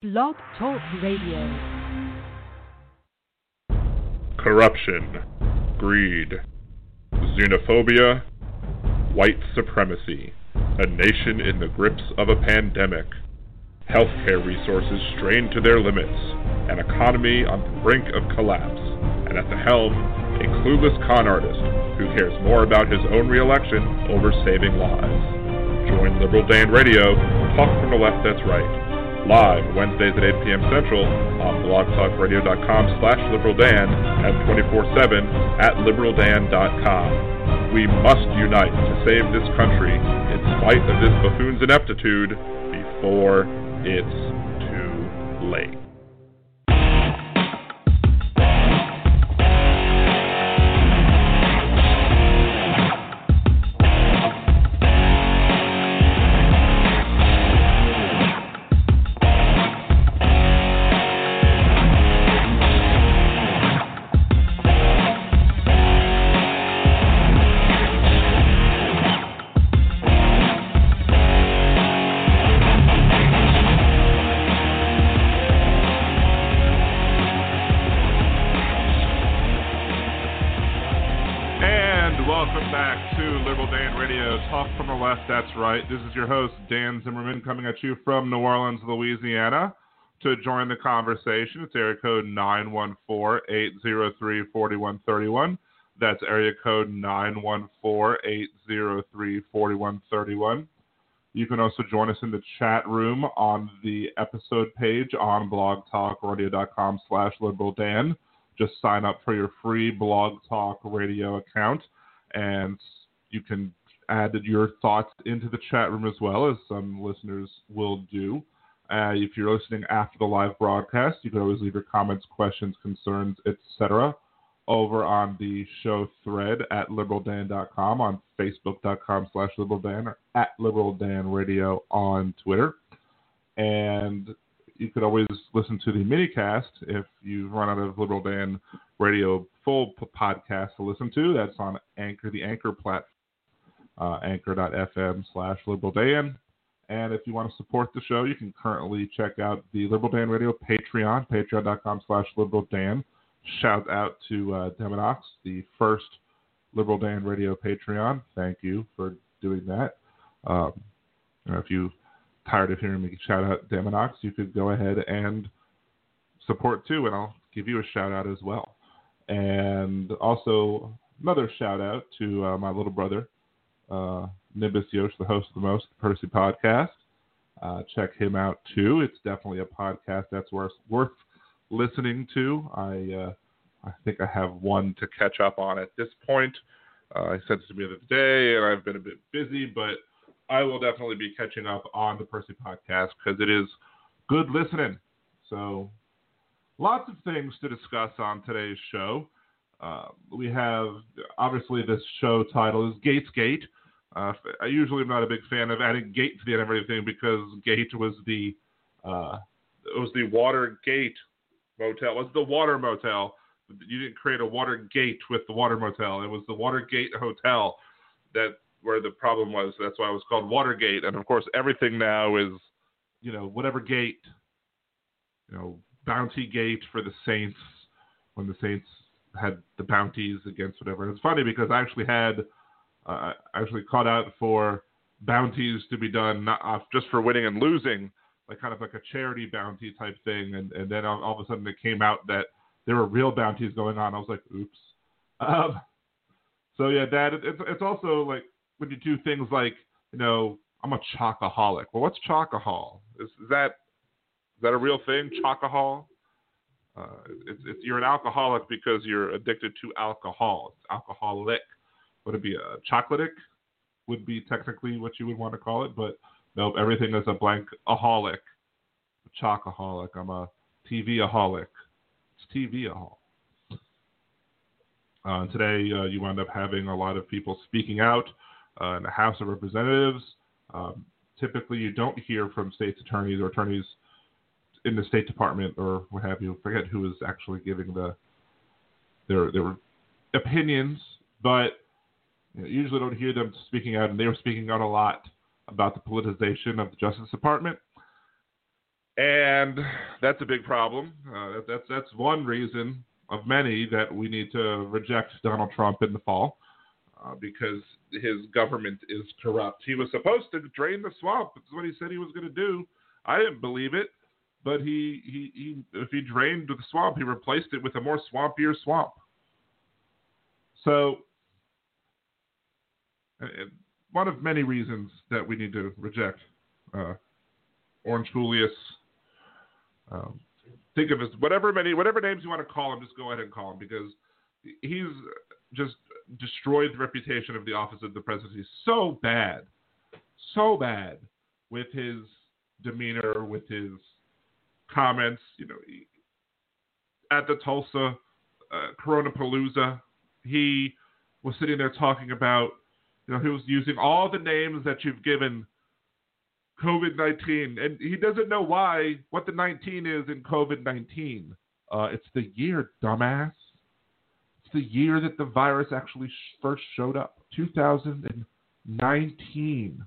Blog Talk Radio. Corruption, greed, xenophobia, white supremacy, a nation in the grips of a pandemic, healthcare resources strained to their limits, an economy on the brink of collapse, and at the helm, a clueless con artist who cares more about his own reelection over saving lives. Join Liberal Dan Radio, talk from the left that's right live Wednesdays at 8 p.m. Central on blogtalkradio.com slash liberaldan and 24-7 at liberaldan.com. We must unite to save this country in spite of this buffoon's ineptitude before it's too late. Right. This is your host, Dan Zimmerman, coming at you from New Orleans, Louisiana. To join the conversation, it's area code 914-803-4131. That's area code 914-803-4131. You can also join us in the chat room on the episode page on blogtalkradio.com slash liberaldan. Just sign up for your free Blog Talk Radio account, and you can added your thoughts into the chat room as well, as some listeners will do. Uh, if you're listening after the live broadcast, you can always leave your comments, questions, concerns, etc. over on the show thread at liberaldan.com, on facebook.com slash liberaldan, or at liberaldanradio on Twitter. And you could always listen to the minicast if you've run out of Liberal Dan Radio full podcast to listen to. That's on Anchor, the Anchor platform uh, anchor.fm slash liberaldan. And if you want to support the show, you can currently check out the Liberal Dan Radio Patreon, patreon.com slash liberaldan. Shout out to uh, Demonox, the first Liberal Dan Radio Patreon. Thank you for doing that. Um, if you tired of hearing me shout out Demonox, you could go ahead and support too, and I'll give you a shout out as well. And also another shout out to uh, my little brother, uh, Nimbus Yosh, the host of the Most Percy podcast. Uh, check him out too. It's definitely a podcast that's worth worth listening to. I uh, I think I have one to catch up on at this point. Uh, he sent it to me the other day, and I've been a bit busy, but I will definitely be catching up on the Percy podcast because it is good listening. So, lots of things to discuss on today's show. Uh, we have obviously this show title is Gaetz Gate. Uh, I usually am not a big fan of adding gate to the end of everything because gate was the uh, it was the Watergate motel. It was the Water Motel. You didn't create a Watergate with the Water Motel. It was the Watergate Hotel that where the problem was. That's why it was called Watergate. And of course, everything now is you know whatever gate. You know, Bounty Gate for the Saints when the Saints had the bounties against whatever. And it's funny because I actually had uh, actually called out for bounties to be done not uh, just for winning and losing, like kind of like a charity bounty type thing. And, and then all, all of a sudden it came out that there were real bounties going on. I was like, oops. Um, so yeah, that it's it's also like when you do things like you know I'm a chocoholic. Well, what's chocohol? Is, is that is that a real thing? Chocohol? Uh, it's, it's, you're an alcoholic because you're addicted to alcohol. It's alcoholic would it be a chocolatic? Would be technically what you would want to call it, but nope, everything is a blank aholic, chocoholic. I'm a TV aholic. It's TV aholic. Uh, today, uh, you wind up having a lot of people speaking out uh, in the House of Representatives. Um, typically, you don't hear from states' attorneys or attorneys in the State Department or what have you. Forget who is actually giving the their their opinions, but you usually don't hear them speaking out, and they were speaking out a lot about the politicization of the Justice Department. And that's a big problem. Uh, that, that's that's one reason of many that we need to reject Donald Trump in the fall uh, because his government is corrupt. He was supposed to drain the swamp. That's what he said he was going to do. I didn't believe it, but he, he, he if he drained the swamp, he replaced it with a more swampier swamp. So, one of many reasons that we need to reject uh, Orange Julius. Um, think of his whatever many whatever names you want to call him, just go ahead and call him because he's just destroyed the reputation of the office of the presidency so bad, so bad with his demeanor, with his comments. You know, at the Tulsa uh, Corona Palooza, he was sitting there talking about, you know, he was using all the names that you've given COVID 19, and he doesn't know why, what the 19 is in COVID 19. Uh, it's the year, dumbass. It's the year that the virus actually first showed up 2019.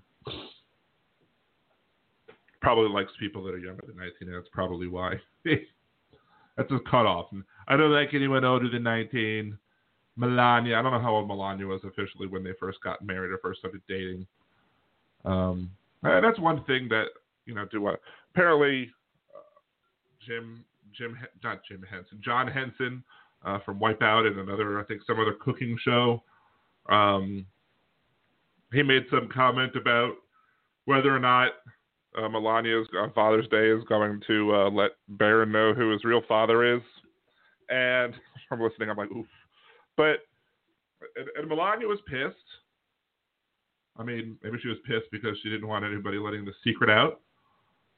Probably likes people that are younger than 19, and that's probably why. that's a cutoff. I don't like anyone older than 19. Melania, I don't know how old Melania was officially when they first got married or first started dating. Um, and that's one thing that you know. Do what? Apparently, uh, Jim, Jim, not Jim Henson, John Henson uh, from Wipeout and another, I think, some other cooking show. Um, he made some comment about whether or not uh, Melania's Father's Day is going to uh, let Barron know who his real father is. And I'm listening, I'm like, oof. But and, and Melania was pissed. I mean, maybe she was pissed because she didn't want anybody letting the secret out.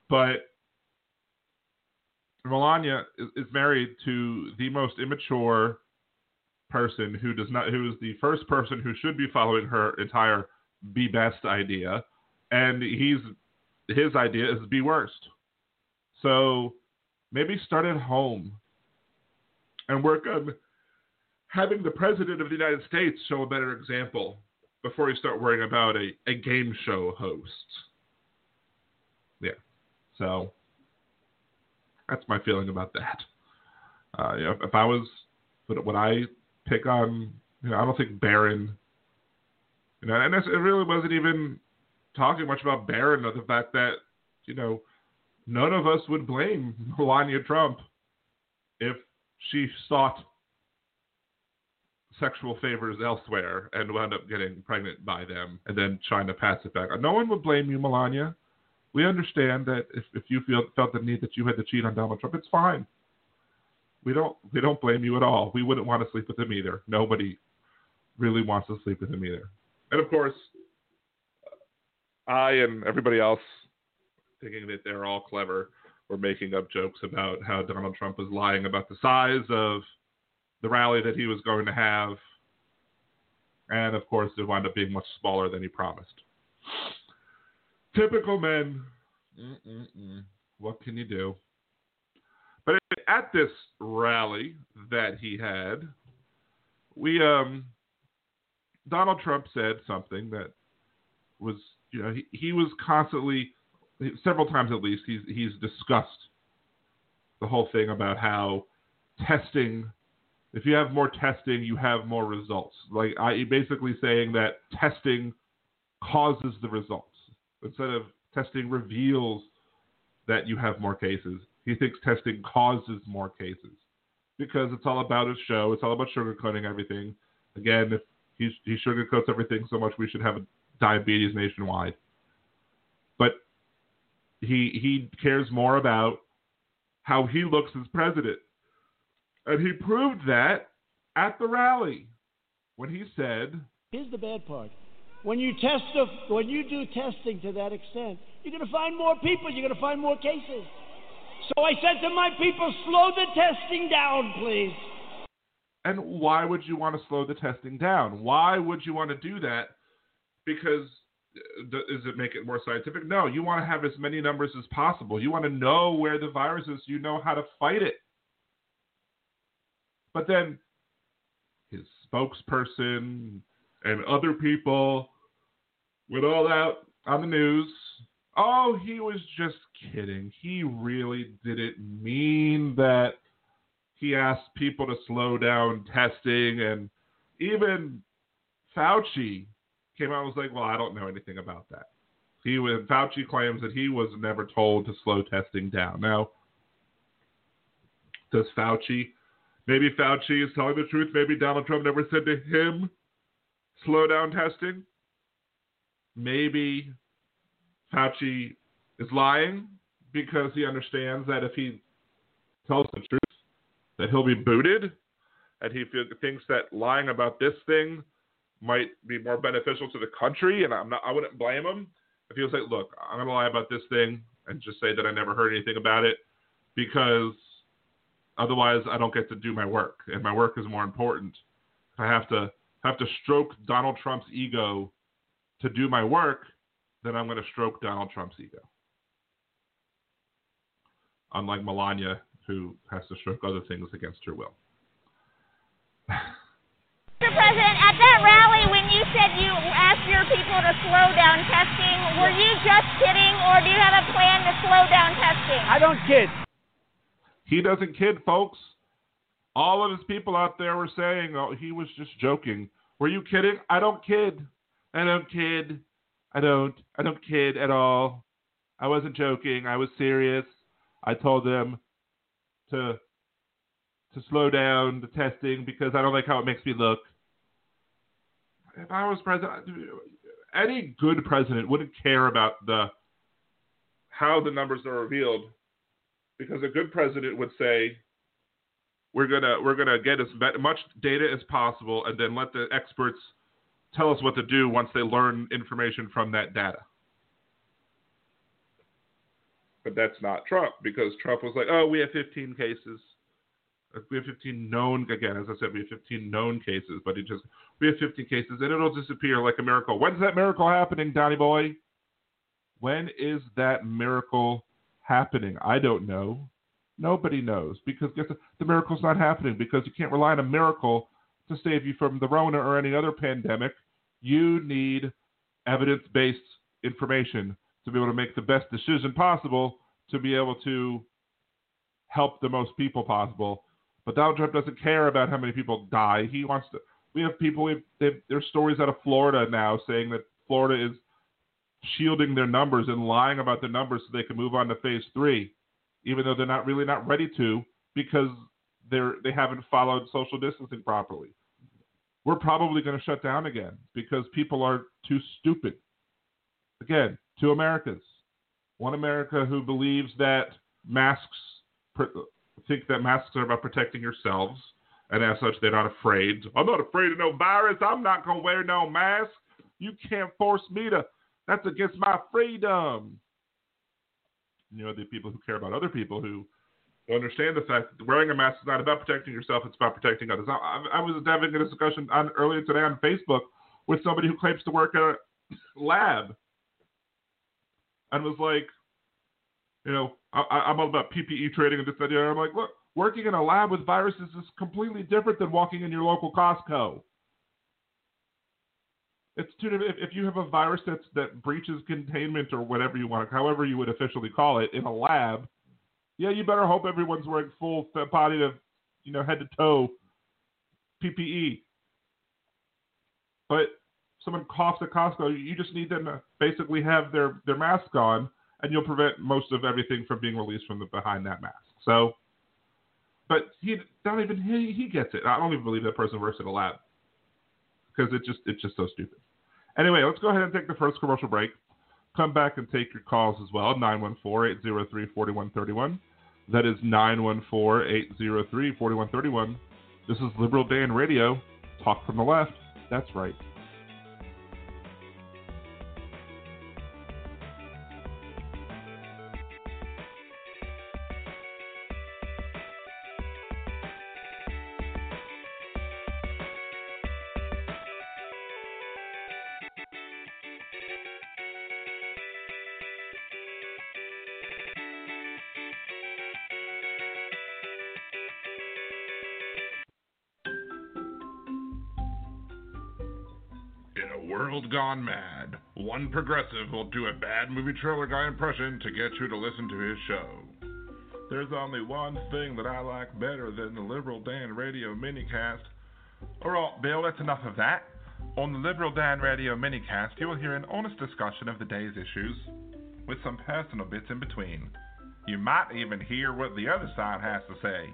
But Melania is, is married to the most immature person who does not, who is the first person who should be following her entire be best idea, and he's his idea is be worst. So maybe start at home and work on having the president of the United States show a better example before you start worrying about a, a game show host. Yeah. So that's my feeling about that. Uh, you know, if I was, when I pick on, you know, I don't think Barron, you know, and it really wasn't even talking much about Barron or the fact that, you know, none of us would blame Melania Trump if she sought sexual favors elsewhere and wound up getting pregnant by them and then trying to pass it back. No one would blame you, Melania. We understand that if, if you feel, felt the need that you had to cheat on Donald Trump, it's fine. We don't we don't blame you at all. We wouldn't want to sleep with him either. Nobody really wants to sleep with him either. And of course, I and everybody else thinking that they're all clever were making up jokes about how Donald Trump was lying about the size of the rally that he was going to have. And of course, it wound up being much smaller than he promised. Typical men. Mm-mm-mm. What can you do? But at this rally that he had, we um, Donald Trump said something that was, you know, he, he was constantly, several times at least, he's he's discussed the whole thing about how testing if you have more testing, you have more results. Like I basically saying that testing causes the results instead of testing reveals that you have more cases. He thinks testing causes more cases because it's all about a show. It's all about sugarcoating everything. Again, if he, he sugarcoats everything so much, we should have diabetes nationwide. But he he cares more about how he looks as president and he proved that at the rally when he said, Here's the bad part. When you test when you do testing to that extent, you're going to find more people, you're going to find more cases. So I said to my people, slow the testing down, please. And why would you want to slow the testing down? Why would you want to do that? Because uh, does it make it more scientific? No, you want to have as many numbers as possible. You want to know where the virus is. You know how to fight it. But then his spokesperson and other people went all out on the news. Oh, he was just kidding. He really didn't mean that. He asked people to slow down testing, and even Fauci came out and was like, "Well, I don't know anything about that." He was Fauci claims that he was never told to slow testing down. Now, does Fauci? Maybe Fauci is telling the truth. Maybe Donald Trump never said to him, "Slow down testing." Maybe Fauci is lying because he understands that if he tells the truth, that he'll be booted, and he thinks that lying about this thing might be more beneficial to the country. And I'm not, I wouldn't blame him if he was like, "Look, I'm gonna lie about this thing and just say that I never heard anything about it because otherwise I don't get to do my work, and my work is more important. I have to have to stroke Donald Trump's ego to do my work, then I'm going to stroke Donald Trump's ego. Unlike Melania, who has to stroke other things against her will. Mr. President, at that rally when you said you asked your people to slow down testing, were you just kidding or do you have a plan to slow down testing? I don't kid. He doesn't kid, folks. All of his people out there were saying, oh, he was just joking. Were you kidding? I don't kid. I don't kid. I don't. I don't kid at all. I wasn't joking. I was serious. I told them to to slow down the testing because I don't like how it makes me look. If I was president, any good president wouldn't care about the how the numbers are revealed because a good president would say we're gonna we're gonna get as much data as possible and then let the experts tell us what to do once they learn information from that data. But that's not Trump because Trump was like, oh, we have 15 cases. We have 15 known, again, as I said, we have 15 known cases, but he just, we have 15 cases and it'll disappear like a miracle. When's that miracle happening, Donny Boy? When is that miracle happening? I don't know. Nobody knows because guess what? the miracle's not happening because you can't rely on a miracle to save you from the Rona or any other pandemic. You need evidence based information to be able to make the best decision possible to be able to help the most people possible. But Donald Trump doesn't care about how many people die. He wants to. We have people. We have, there's stories out of Florida now saying that Florida is shielding their numbers and lying about their numbers so they can move on to phase three, even though they're not really not ready to because they're they haven't followed social distancing properly. We're probably going to shut down again because people are too stupid. Again, two Americas. One America who believes that masks think that masks are about protecting yourselves, and as such, they're not afraid. I'm not afraid of no virus. I'm not gonna wear no mask. You can't force me to. That's against my freedom. You know, the people who care about other people who understand the fact that wearing a mask is not about protecting yourself, it's about protecting others. I, I was having a discussion on, earlier today on Facebook with somebody who claims to work at a lab and was like, you know, I, am all about PPE trading and this idea. I'm like, look, working in a lab with viruses is completely different than walking in your local Costco. It's two different. If, if you have a virus that's that breaches containment or whatever you want, however you would officially call it, in a lab, yeah, you better hope everyone's wearing full body to, you know, head to toe PPE. But someone coughs at Costco, you just need them to basically have their, their mask on, and you'll prevent most of everything from being released from the behind that mask. So, but he not even he, he gets it. I don't even believe that person works at a lab because it just it's just so stupid. Anyway, let's go ahead and take the first commercial break. Come back and take your calls as well. 914-803-4131. That is 914-803-4131. This is Liberal Dan Radio. Talk from the left. That's right. Progressive will do a bad movie trailer guy impression to get you to listen to his show. There's only one thing that I like better than the Liberal Dan Radio minicast. Alright, Bill, that's enough of that. On the Liberal Dan Radio minicast, you will hear an honest discussion of the day's issues, with some personal bits in between. You might even hear what the other side has to say,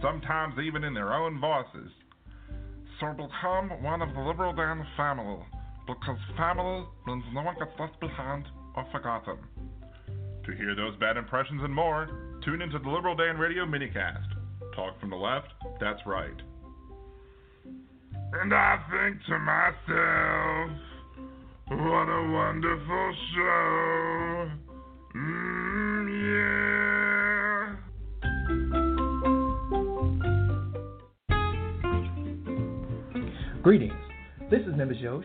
sometimes even in their own voices. So become one of the Liberal Dan family, because family means no one gets left behind or forgotten. To hear those bad impressions and more, tune into the Liberal Dan Radio minicast. Talk from the left, that's right. And I think to myself, what a wonderful show. Mm, yeah. Greetings. This is Nimbus Yosh,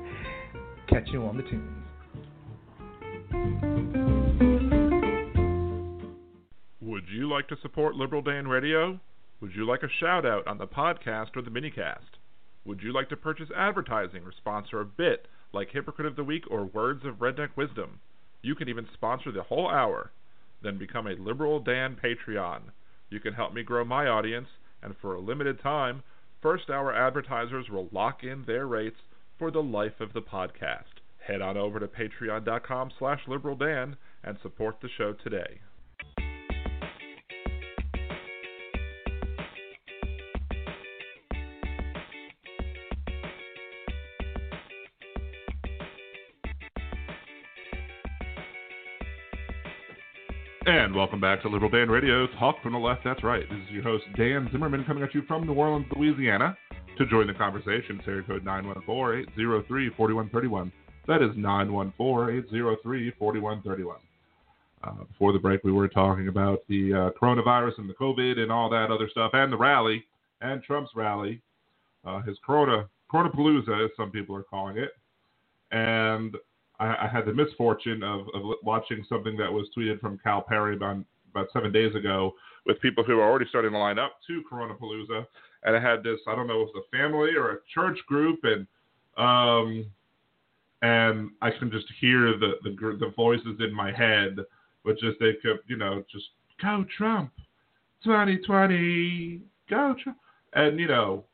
Catch you on the tunes. Would you like to support Liberal Dan Radio? Would you like a shout out on the podcast or the minicast? Would you like to purchase advertising or sponsor a bit like Hypocrite of the Week or Words of Redneck Wisdom? You can even sponsor the whole hour. Then become a Liberal Dan Patreon. You can help me grow my audience, and for a limited time, first hour advertisers will lock in their rates for the life of the podcast. Head on over to patreon.com slash liberaldan and support the show today. And welcome back to Liberal Dan Radio. Talk from the left, that's right. This is your host, Dan Zimmerman, coming at you from New Orleans, Louisiana. To join the conversation, it's area code 914-803-4131. That is 914-803-4131. Uh, before the break, we were talking about the uh, coronavirus and the COVID and all that other stuff, and the rally, and Trump's rally, uh, his Corona, Corona Palooza, as some people are calling it. And I, I had the misfortune of, of watching something that was tweeted from Cal Perry about, about seven days ago with people who are already starting to line up to Corona Palooza. And I had this, I don't know, if it was a family or a church group, and um, and I can just hear the, the the voices in my head, which is they kept, you know, just go Trump, 2020, go Trump, and you know,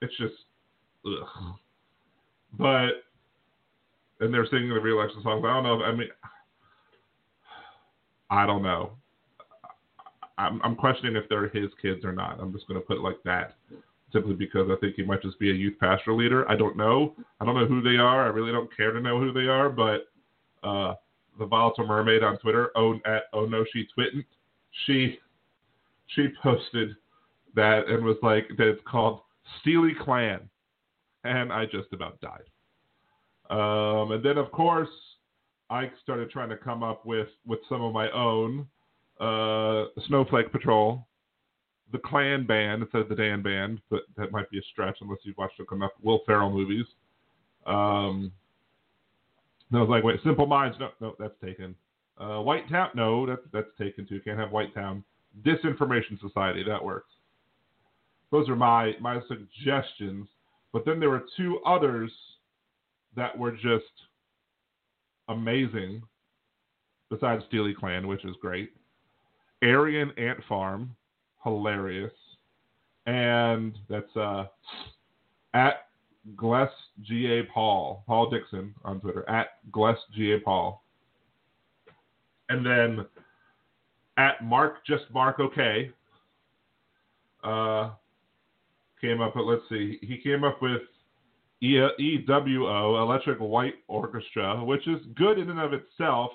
it's just, ugh. but and they're singing the re-election songs. I don't know. If, I mean, I don't know. I'm, I'm questioning if they're his kids or not. I'm just going to put it like that, simply because I think he might just be a youth pastor leader. I don't know. I don't know who they are. I really don't care to know who they are. But uh, the volatile mermaid on Twitter, oh at oh no she twitted, she she posted that and was like that it's called Steely Clan, and I just about died. Um, and then, of course, I started trying to come up with, with some of my own. Uh, Snowflake Patrol, the Clan Band instead of the Dan Band, but that might be a stretch unless you've watched enough Will Ferrell movies. Um, I was like, wait, Simple Minds, no, no, that's taken. Uh, White Town, no, that's that's taken too. Can't have White Town. Disinformation Society, that works. Those are my my suggestions. But then there were two others that were just amazing, besides Steely Clan, which is great. Aryan Ant Farm, hilarious. And that's uh, at Gless G.A. Paul, Paul Dixon on Twitter, at Gless G.A. Paul. And then at Mark, just Mark OK, uh, came up with, let's see, he came up with EWO, Electric White Orchestra, which is good in and of itself.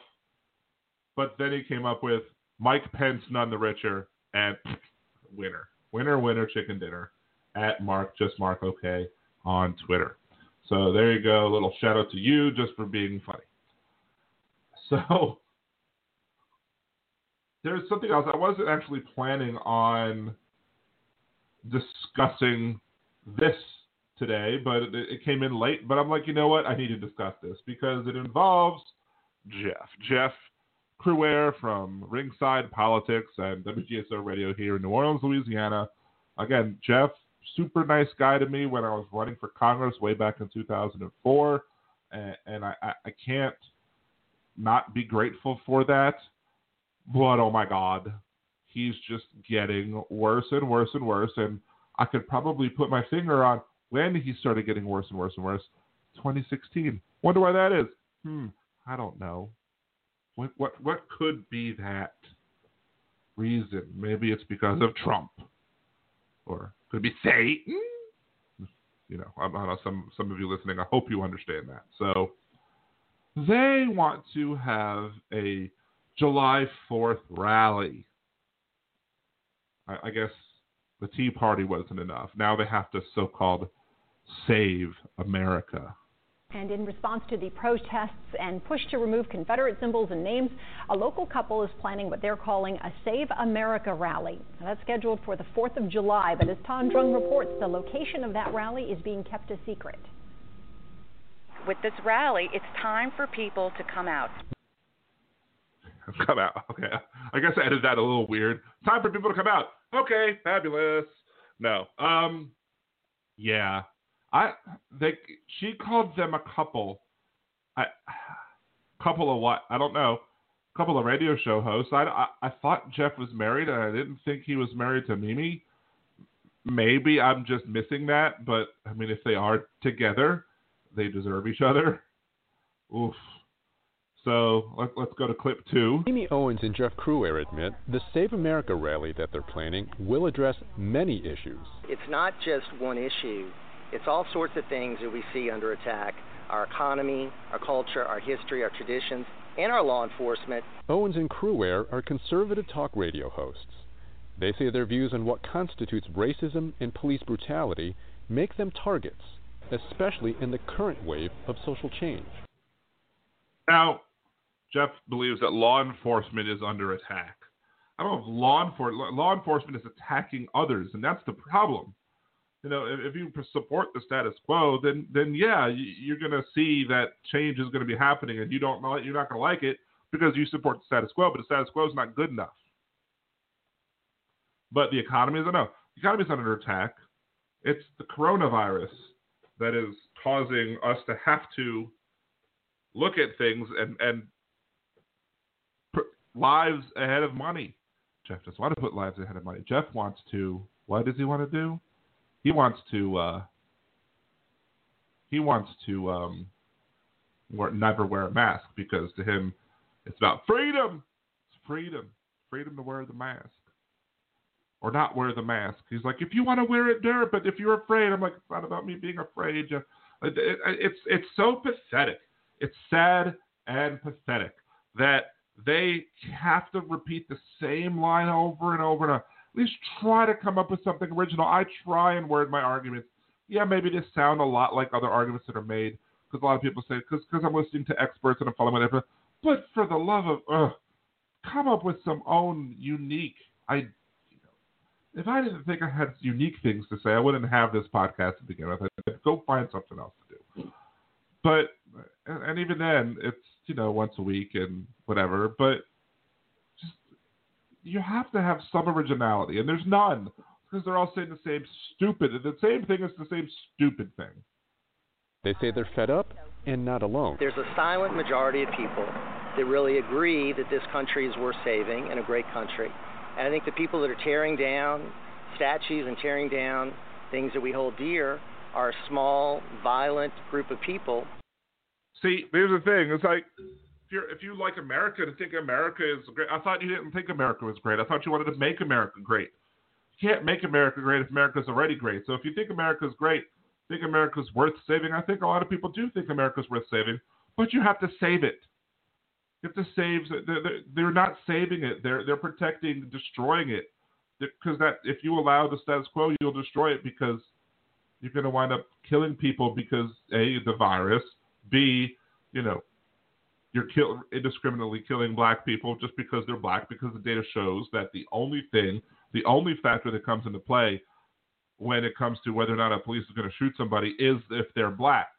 But then he came up with Mike Pence, none the richer, and winner, winner, winner, chicken dinner at Mark just Mark OK on Twitter. So there you go. A little shout out to you just for being funny. So there's something else. I wasn't actually planning on discussing this today, but it, it, came in late. But I'm like, you know what? I need to discuss this because it involves Jeff. Jeff Crouere from Ringside Politics and WGSO Radio here in New Orleans, Louisiana. Again, Jeff, super nice guy to me when I was running for Congress way back in 2004. And, and I, I can't not be grateful for that. But oh my God, he's just getting worse and worse and worse. And I could probably put my finger on when he started getting worse and worse and worse. 2016. Wonder why that is. Hmm. I don't know. What what what could be that reason? Maybe it's because of Trump, or could be Satan. You know, I, I know some some of you listening. I hope you understand that. So they want to have a July 4th rally. I, I guess the Tea Party wasn't enough. Now they have to so called save America. And in response to the protests and push to remove Confederate symbols and names, a local couple is planning what they're calling a Save America rally. Now, that's scheduled for the 4th of July, but as Tan Drung reports, the location of that rally is being kept a secret. With this rally, it's time for people to come out. Come out. Okay. I guess I edited that a little weird. Time for people to come out. Okay, fabulous. No. Um yeah. I they she called them a couple. I couple of what? I don't know. Couple of radio show hosts. I, I, I thought Jeff was married, and I didn't think he was married to Mimi. Maybe I'm just missing that, but I mean, if they are together, they deserve each other. Oof. So let, us go to clip two. Amy Owens and Jeff Crouere admit the Save America rally that they're planning will address many issues. It's not just one issue. It's all sorts of things that we see under attack our economy, our culture, our history, our traditions, and our law enforcement. Owens and Crouere are conservative talk radio hosts. They say their views on what constitutes racism and police brutality make them targets, especially in the current wave of social change. Now, Jeff believes that law enforcement is under attack. I don't know if law, enfor- law enforcement is attacking others, and that's the problem you know, if, if, you support the status quo, then then yeah, you're going to see that change is going to be happening, and you don't you're not going to like it because you support the status quo, but the status quo is not good enough. But the economy is no, the economy is under attack. It's the coronavirus that is causing us to have to look at things and and put lives ahead of money. Jeff doesn't want to put lives ahead of money. Jeff wants to. What does he want to do? He wants to uh, he wants to um, wear, never wear a mask because to him it's about freedom. It's freedom, freedom to wear the mask or not wear the mask. He's like, if you want to wear it, there. But if you're afraid, I'm like, it's not about me being afraid. It's it's so pathetic. It's sad and pathetic that they have to repeat the same line over and over and over least try to come up with something original. I try and word my arguments. Yeah, maybe they sound a lot like other arguments that are made because a lot of people say because because I'm listening to experts and I'm following whatever. But for the love of, ugh, come up with some own unique. I, you know, if I didn't think I had unique things to say, I wouldn't have this podcast to begin with. I'd go find something else to do. But and even then, it's you know once a week and whatever. But you have to have some originality, and there's none because they're all saying the same stupid. The same thing is the same stupid thing. They say they're fed up and not alone. There's a silent majority of people that really agree that this country is worth saving and a great country. And I think the people that are tearing down statues and tearing down things that we hold dear are a small, violent group of people. See, here's the thing. It's like you're if you like America to think America is great. I thought you didn't think America was great. I thought you wanted to make America great. You can't make America great if America's already great. So if you think America's great, think America's worth saving. I think a lot of people do think America's worth saving, but you have to save it. You have to save. They're, they're not saving it. They're they're protecting, destroying it. Because that if you allow the status quo, you'll destroy it because you're going to wind up killing people because a the virus, b you know you're kill, indiscriminately killing black people just because they're black because the data shows that the only thing, the only factor that comes into play when it comes to whether or not a police is going to shoot somebody is if they're black.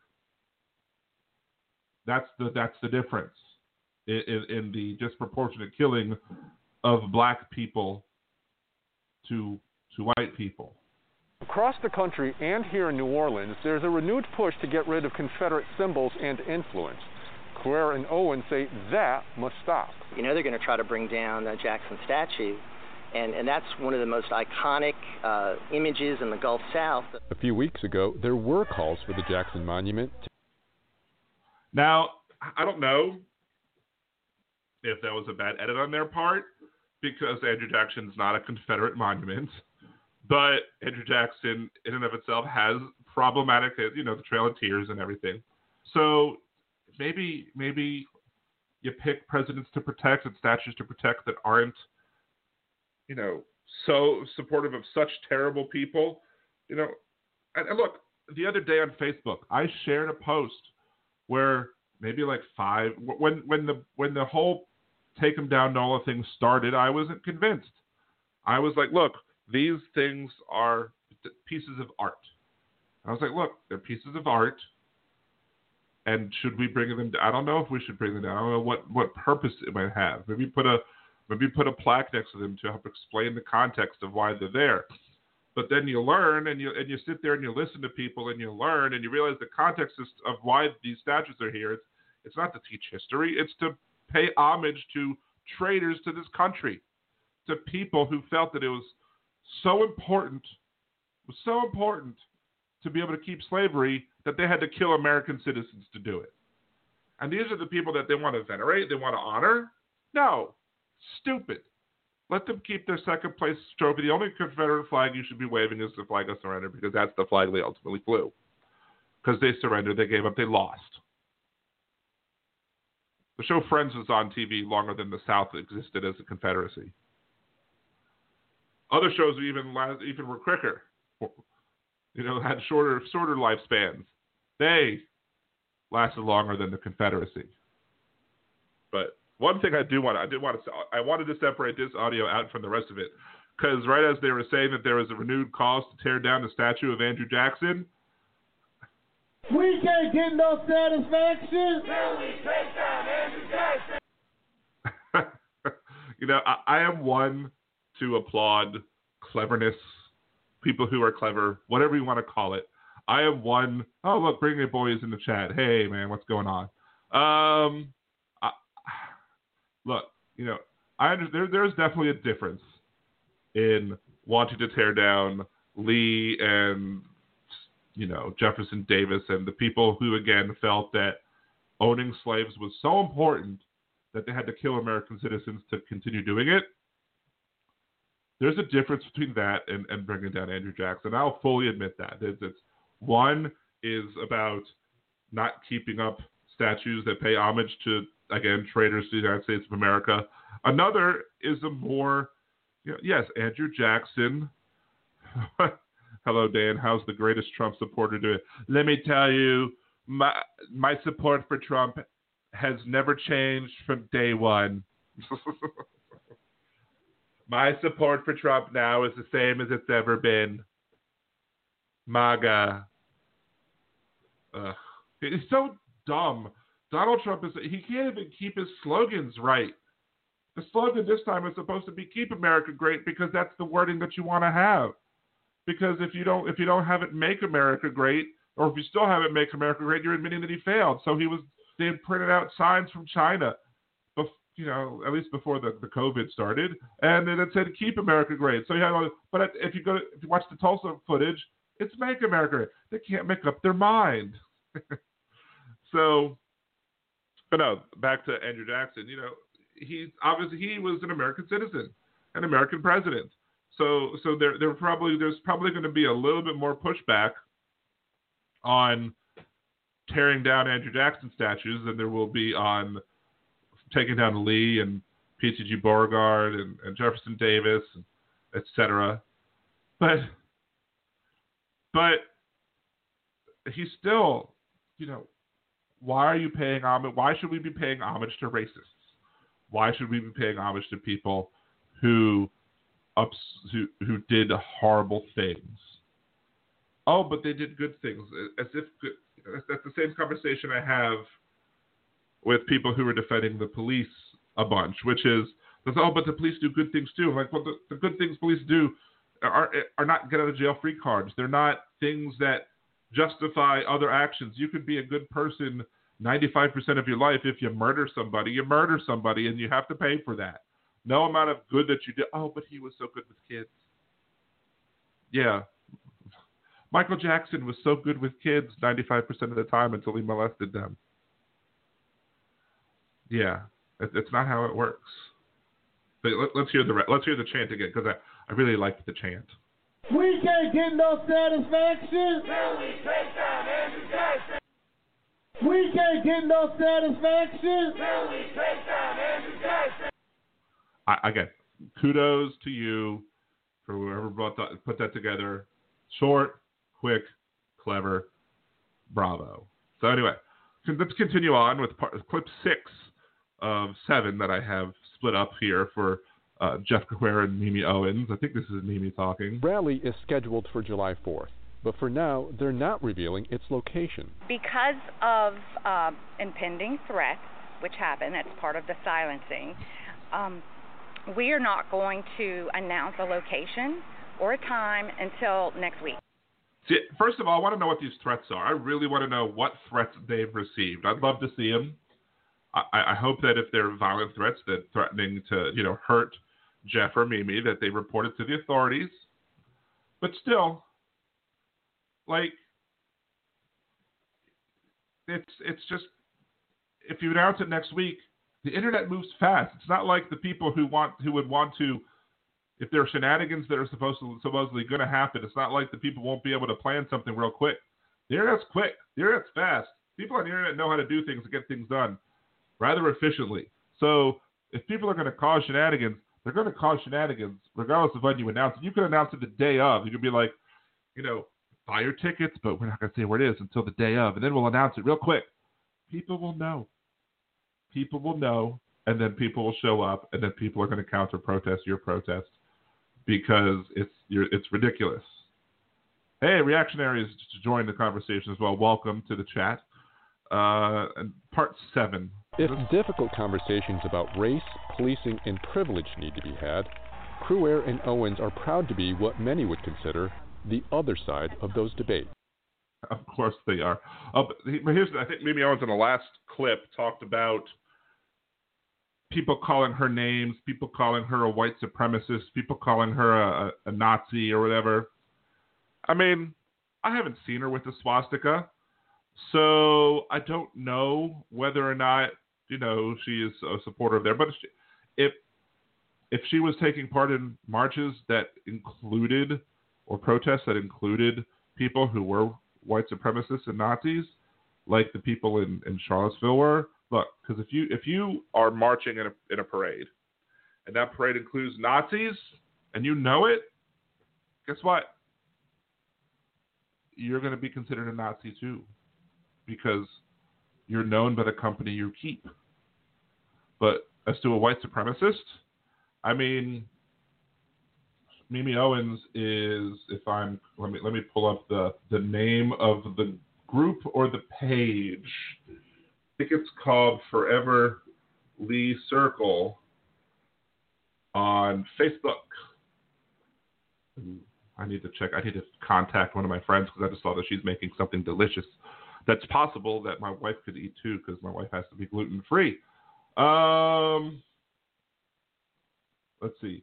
That's the that's the difference in, in, in the disproportionate killing of black people to to white people. Across the country and here in New Orleans, there's a renewed push to get rid of Confederate symbols and influence. Crouere and Owen say that must stop. You know they're going to try to bring down the Jackson statue, and, and that's one of the most iconic uh, images in the Gulf South. A few weeks ago, there were calls for the Jackson Monument. Now, I don't know if that was a bad edit on their part because Andrew Jackson's not a Confederate monument. But Andrew Jackson, in and of itself, has problematic, you know, the Trail of Tears and everything. So maybe, maybe you pick presidents to protect and statues to protect that aren't, you know, so supportive of such terrible people. You know, and, and look, the other day on Facebook, I shared a post where maybe like five when when the when the whole take them down NOLA thing started, I wasn't convinced. I was like, look, these things are pieces of art. I was like, look, they're pieces of art. And should we bring them down? I don't know if we should bring them down. I don't know what, what purpose it might have. Maybe put a maybe put a plaque next to them to help explain the context of why they're there. But then you learn and you and you sit there and you listen to people and you learn and you realize the context of why these statues are here. It's it's not to teach history. It's to pay homage to traitors to this country, to people who felt that it was so important, was so important to be able to keep slavery that they had to kill American citizens to do it. And these are the people that they want to venerate, they want to honor? No. Stupid. Let them keep their second place trophy. The only Confederate flag you should be waving is the flag of surrender because that's the flag they ultimately flew. Because they surrendered, they gave up, they lost. The show Friends was on TV longer than the South existed as a Confederacy. Other shows even even were quicker, you know, had shorter shorter lifespans. They lasted longer than the Confederacy. But one thing I do want to, I did want to I wanted to separate this audio out from the rest of it because right as they were saying that there was a renewed cause to tear down the statue of Andrew Jackson. We can't get no satisfaction. Till we take down Andrew Jackson. you know, I, I am one to applaud cleverness, people who are clever, whatever you want to call it. I am one. Oh, look, bring your boys in the chat. Hey, man, what's going on? Um, I, look, you know, I there, there's definitely a difference in wanting to tear down Lee and you know Jefferson Davis and the people who again felt that owning slaves was so important that they had to kill American citizens to continue doing it there's a difference between that and, and bringing down Andrew Jackson. I'll fully admit that. It's, it's one is about not keeping up statues that pay homage to again traitors to the United States of America. Another is a more you know, yes, Andrew Jackson. Hello, Dan. How's the greatest Trump supporter doing? Let me tell you, my my support for Trump has never changed from day one. My support for Trump now is the same as it's ever been. MAGA. Ugh. It's so dumb. Donald Trump is he can't even keep his slogans right. The slogan this time is supposed to be "Keep America Great" because that's the wording that you want to have. Because if you don't if you don't have it "Make America Great," or if you still have it "Make America Great," you're admitting that he failed. So he was they had printed out signs from China you know, at least before the, the COVID started, and then it said "Keep America Great." So you had, but if you go, to, if you watch the Tulsa footage, it's "Make America Great." They can't make up their mind. so, but no, back to Andrew Jackson. You know, he's obviously he was an American citizen, an American president. So, so there, there probably there's probably going to be a little bit more pushback on tearing down Andrew Jackson statues than there will be on taking down Lee and P.T.G. Beauregard and, and Jefferson Davis, etc. But but he's still, you know, why are you paying homage? Why should we be paying homage to racists? Why should we be paying homage to people who ups who who did horrible things? Oh, but they did good things. As if that's the same conversation I have with people who are defending the police a bunch, which is, oh, but the police do good things too. Like, well, the, the good things police do are are not get out of jail free cards. They're not things that justify other actions. You could be a good person 95% of your life. If you murder somebody, you murder somebody, and you have to pay for that. No amount of good that you did. Oh, but he was so good with kids. Yeah. Michael Jackson was so good with kids 95% of the time until he molested them. Yeah, it's not how it works. But let's hear the let's hear the chant again because I, I really liked the chant. We can't get no satisfaction. we take down Andrew Jackson. We can't get no satisfaction. we take down Andrew Jackson. I, again, kudos to you for whoever brought that, put that together. Short, quick, clever. Bravo. So anyway, let's continue on with part, clip six of seven that I have split up here for uh, Jeff Crouere and Mimi Owens. I think this is Mimi talking. Rally is scheduled for July 4th, but for now, they're not revealing its location. Because of uh, impending threats, which happen, that's part of the silencing, um, we are not going to announce a location or a time until next week. See, first of all, I want to know what these threats are. I really want to know what threats they've received. I'd love to see them. I, I hope that if they're violent threats that threatening to, you know, hurt Jeff or Mimi that they reported to the authorities. But still, like it's it's just if you announce it next week, the internet moves fast. It's not like the people who want who would want to if there are shenanigans that are supposed to supposedly going to happen. It's not like the people won't be able to plan something real quick. The internet's quick. The internet's fast. People on the internet know how to do things to get things done rather efficiently. So if people are going to cause shenanigans, they're going to cause shenanigans regardless of when you announce it. You can announce it the day of. You can be like, you know, buy your tickets, but we're not going to say where it is until the day of, and then we'll announce it real quick. People will know. People will know, and then people will show up, and then people are going to counter protest your protest because it's it's ridiculous. Hey, reactionaries to join the conversation as well. Welcome to the chat. Uh, and part seven if difficult conversations about race, policing, and privilege need to be had, Crouere and Owens are proud to be what many would consider the other side of those debates. Of course they are. Uh, but here's, I think Mimi Owens in the last clip talked about people calling her names, people calling her a white supremacist, people calling her a, a Nazi or whatever. I mean, I haven't seen her with a swastika, so I don't know whether or not you know she is a supporter of there. But if if she was taking part in marches that included or protests that included people who were white supremacists and Nazis, like the people in, in Charlottesville were, look, because if you if you are marching in a in a parade, and that parade includes Nazis, and you know it, guess what? You're going to be considered a Nazi too, because you're known by the company you keep. But as to a white supremacist, I mean, Mimi Owens is if I'm let me let me pull up the the name of the group or the page. I think it's called Forever Lee Circle on Facebook. I need to check. I need to contact one of my friends because I just saw that she's making something delicious. That's possible that my wife could eat too because my wife has to be gluten free. Um, let's see.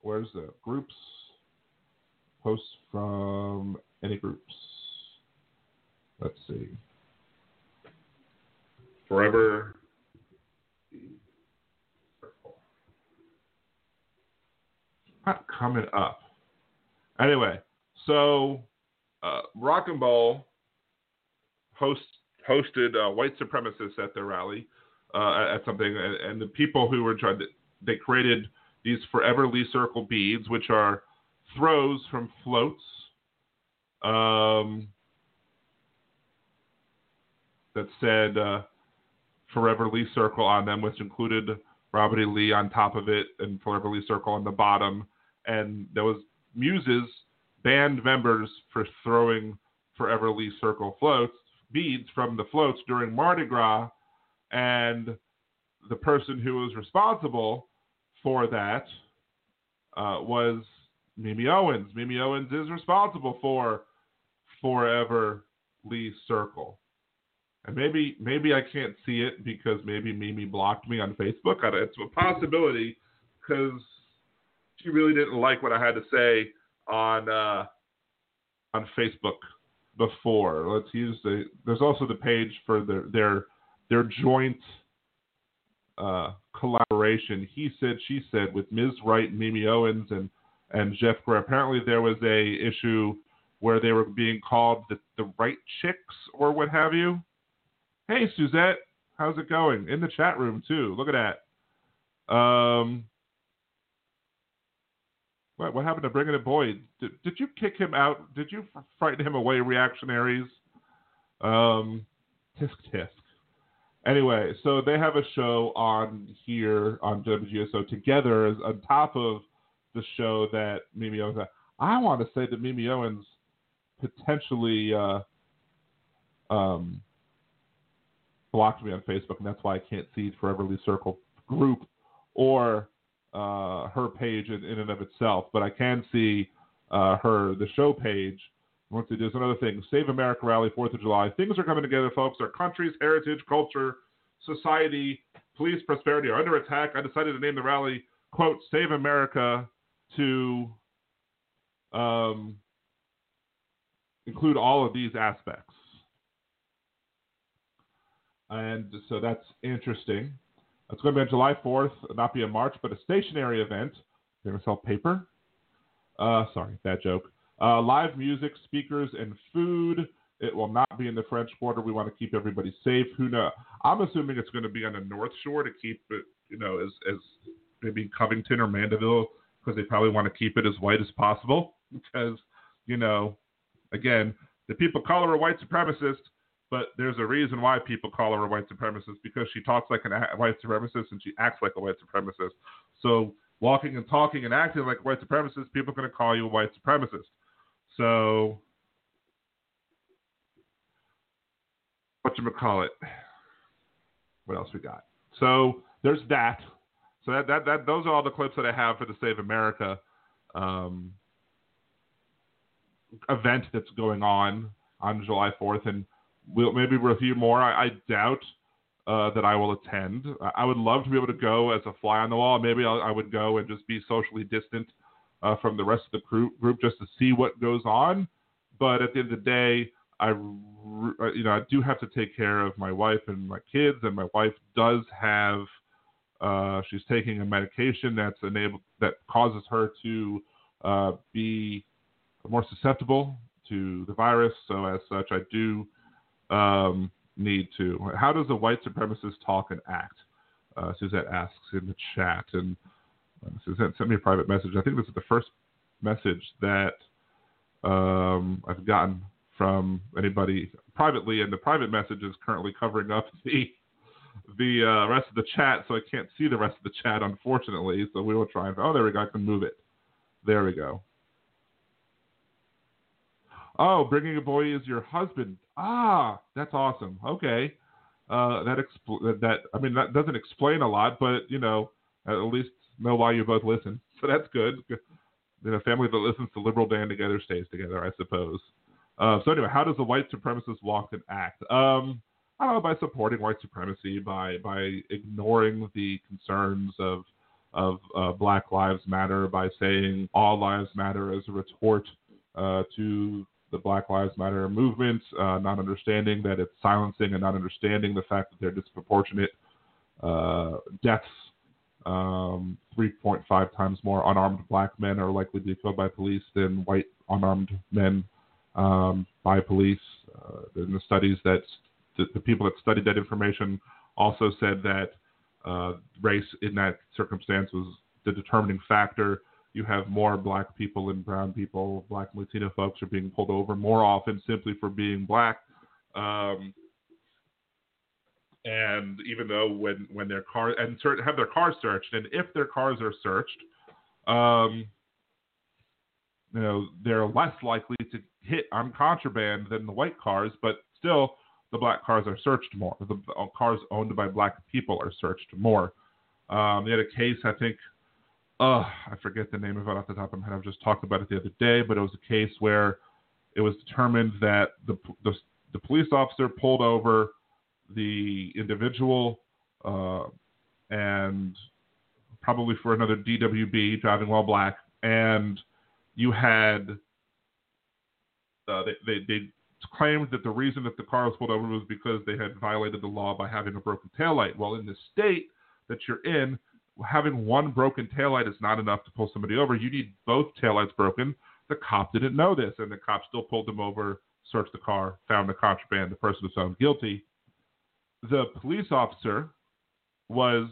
Where's the groups? Posts from any groups. Let's see. Forever. Not coming up. Anyway, so uh, Rock and Bowl host, hosted uh, white supremacists at their rally uh, at something, and, the people who were trying to, they created these Forever Lee Circle beads, which are throws from floats. Um, that said uh, Forever Lee Circle on them, which included Robert E. Lee on top of it and Forever Lee Circle on the bottom. And there was Muses banned members for throwing Forever Lee Circle floats, beads from the floats during Mardi Gras. And the person who was responsible for that uh, was Mimi Owens. Mimi Owens is responsible for Forever Lee Circle. And maybe maybe I can't see it because maybe Mimi blocked me on Facebook. It's a possibility because she really didn't like what I had to say on uh, on Facebook before. Let's use the. There's also the page for their their their joint uh, collaboration. He said, she said, with Ms. Wright, Mimi Owens, and and Jeff Gray. Apparently, there was a issue where they were being called the the right chicks or what have you. Hey, Suzette, how's it going? In the chat room too. Look at that. Um, what, what happened to bringing it Boyd? Did, did you kick him out? Did you frighten him away, reactionaries? Um, tisk tisk. Anyway, so they have a show on here on WGSO together on top of the show that Mimi Owens. I want to say that Mimi Owens potentially uh, um, blocked me on Facebook, and that's why I can't see Forever Lee Circle group or uh, her page in, in, and of itself. But I can see uh, her the show page. Once it does another thing, Save America Rally, Fourth of July. Things are coming together, folks. Our country's heritage, culture, society, police, prosperity are under attack. I decided to name the rally quote Save America to um, include all of these aspects. And so that's interesting. It's going to be on July 4th, not be a march, but a stationary event. They're going to sell paper. Uh, sorry, bad joke. Uh, live music, speakers, and food. It will not be in the French Quarter. We want to keep everybody safe. Who knows? I'm assuming it's going to be on the North Shore to keep it, you know, as, as maybe Covington or Mandeville, because they probably want to keep it as white as possible. Because, you know, again, the people call her a white supremacist, but there's a reason why people call her a white supremacist because she talks like a white supremacist and she acts like a white supremacist. So walking and talking and acting like a white supremacist, people are going to call you a white supremacist. So what you call it? What else we got? So there's that. So that, that that those are all the clips that I have for the Save America um, event that's going on on July 4th, and we'll maybe review more. I, I doubt uh, that I will attend. I would love to be able to go as a fly on the wall. Maybe I'll, I would go and just be socially distant uh, from the rest of the group, group just to see what goes on. But at the end of the day, I uh, you know I do have to take care of my wife and my kids, and my wife does have uh, she's taking a medication that's enabled that causes her to uh, be more susceptible to the virus. So as such, I do um, need to. How does a white supremacist talk and act? Uh, Suzette asks in the chat, and uh, Suzette sent me a private message. I think this is the first message that um, I've gotten from anybody privately, and the private message is currently covering up the the uh, rest of the chat, so I can't see the rest of the chat, unfortunately. So we will try and. Oh, there we go. I can move it. There we go. Oh, bringing a boy is your husband. Ah, that's awesome. Okay, uh, that expl- that I mean that doesn't explain a lot, but you know at least know why you both listen. So that's good. You know, family that listens to Liberal Dan together stays together, I suppose. Uh, so anyway, how does a white supremacist walk and act? Um, I don't know by supporting white supremacy, by by ignoring the concerns of of uh, Black Lives Matter, by saying all lives matter as a retort uh, to the Black Lives Matter movement, uh, not understanding that it's silencing and not understanding the fact that they're disproportionate uh, deaths. Um, 3.5 times more unarmed black men are likely to be killed by police than white unarmed men um, by police. Uh, in the studies that the, the, people that studied that information also said that uh, race in that circumstance was the determining factor you have more black people and brown people, black and Latino folks are being pulled over more often simply for being black. Um, and even though when when their car and have their cars searched, and if their cars are searched, um, you know they're less likely to hit on contraband than the white cars, but still the black cars are searched more. The cars owned by black people are searched more. Um, they had a case, I think, uh, I forget the name of it off the top of my head. I've just talked about it the other day, but it was a case where it was determined that the the, the police officer pulled over the individual uh, and probably for another DWB driving while black, and you had uh, they, they, they claimed that the reason that the car was pulled over was because they had violated the law by having a broken taillight. Well, in the state that you're in, having one broken taillight is not enough to pull somebody over. You need both taillights broken. The cop didn't know this, and the cop still pulled them over, searched the car, found the contraband. The person was found guilty. The police officer was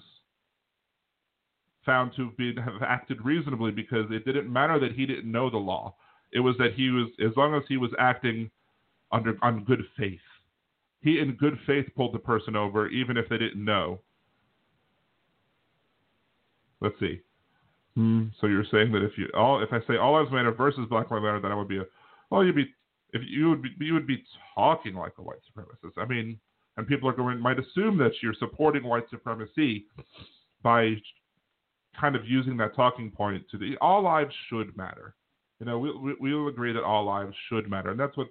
found to be, have acted reasonably because it didn't matter that he didn't know the law. It was that he was, as long as he was acting under on good faith, he in good faith pulled the person over, even if they didn't know. Let's see. Hmm. So you're saying that if you all, if I say all lives matter versus Black Lives Matter, then I would be a, well, you'd be, if you would be, you would be talking like a white supremacist. I mean, and people are going might assume that you're supporting white supremacy by kind of using that talking point to the all lives should matter. You know, we, we, we'll agree that all lives should matter, and that's what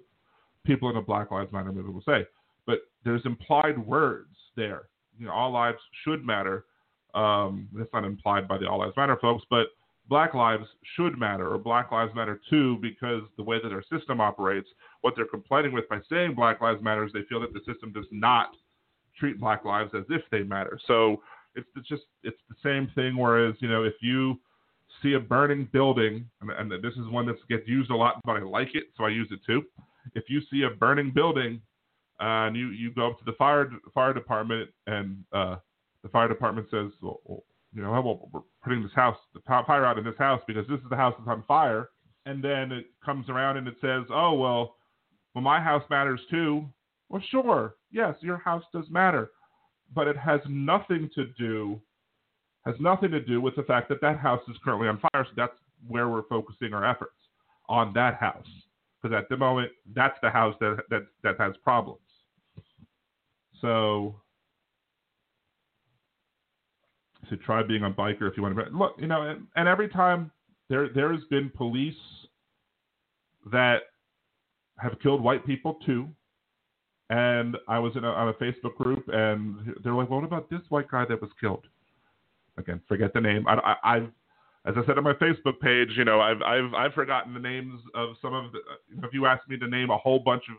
people in the Black Lives Matter movement will say. But there's implied words there. You know, all lives should matter. Um, that's not implied by the All Lives Matter folks, but Black lives should matter, or Black Lives Matter too, because the way that our system operates, what they're complaining with by saying Black Lives Matter is they feel that the system does not treat Black lives as if they matter. So it's just it's the same thing. Whereas you know if you see a burning building, and, and this is one that gets used a lot, but I like it, so I use it too. If you see a burning building, uh, and you you go up to the fire fire department, and uh, the fire department says, well, you know, well, we're putting this house the fire out in this house because this is the house that's on fire, and then it comes around and it says, oh well, well my house matters too. Well, sure, yes, your house does matter but it has nothing to do has nothing to do with the fact that that house is currently on fire. So that's where we're focusing our efforts on that house, because at the moment that's the house that that that has problems. So, so try being a biker if you want to. Look, you know, and, and every time there there has been police that have killed white people too. And I was in a, on a Facebook group, and they're like, "What about this white guy that was killed?" Again, forget the name. I, I, have as I said on my Facebook page, you know, I've I've I've forgotten the names of some of the. If you ask me to name a whole bunch of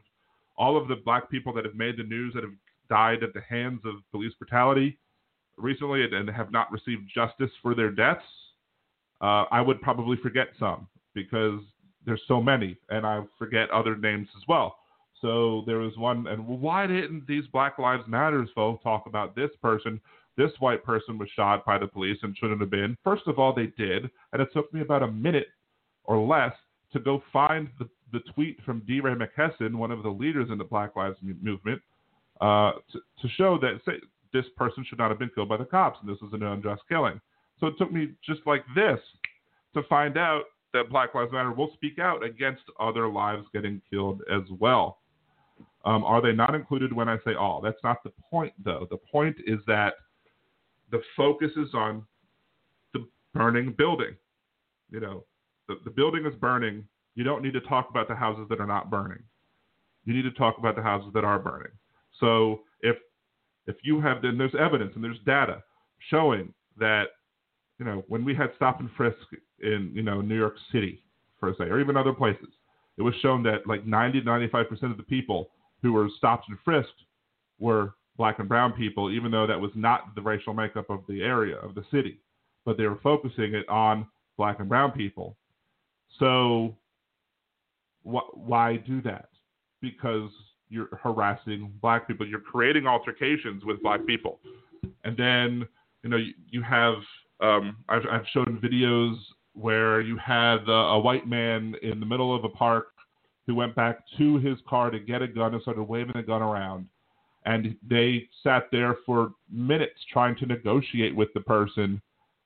all of the black people that have made the news that have died at the hands of police brutality recently and, have not received justice for their deaths, uh, I would probably forget some because there's so many, and I forget other names as well. So there was one, and why didn't these Black Lives Matters folks talk about this person? This white person was shot by the police and shouldn't have been. First of all, they did, and it took me about a minute or less to go find the, the tweet from DeRay McKesson, one of the leaders in the Black Lives movement, uh, to, to, show that say, this person should not have been killed by the cops, and this was an unjust killing. So it took me just like this to find out that Black Lives Matter will speak out against other lives getting killed as well. Um, are they not included when I say all? That's not the point, though. The point is that the focus is on the burning building. You know, the, the building is burning. You don't need to talk about the houses that are not burning. You need to talk about the houses that are burning. So if if you have then there's evidence and there's data showing that you know when we had stop and frisk in you know New York City for say or even other places, it was shown that like 90 95 percent of the people who were stopped and frisked were black and brown people, even though that was not the racial makeup of the area, of the city. But they were focusing it on black and brown people. So, wh- why do that? Because you're harassing black people. You're creating altercations with black people. And then, you know, you, you have, um, I've, I've shown videos where you had uh, a white man in the middle of a park who went back to his car to get a gun and started waving the gun around. and they sat there for minutes trying to negotiate with the person,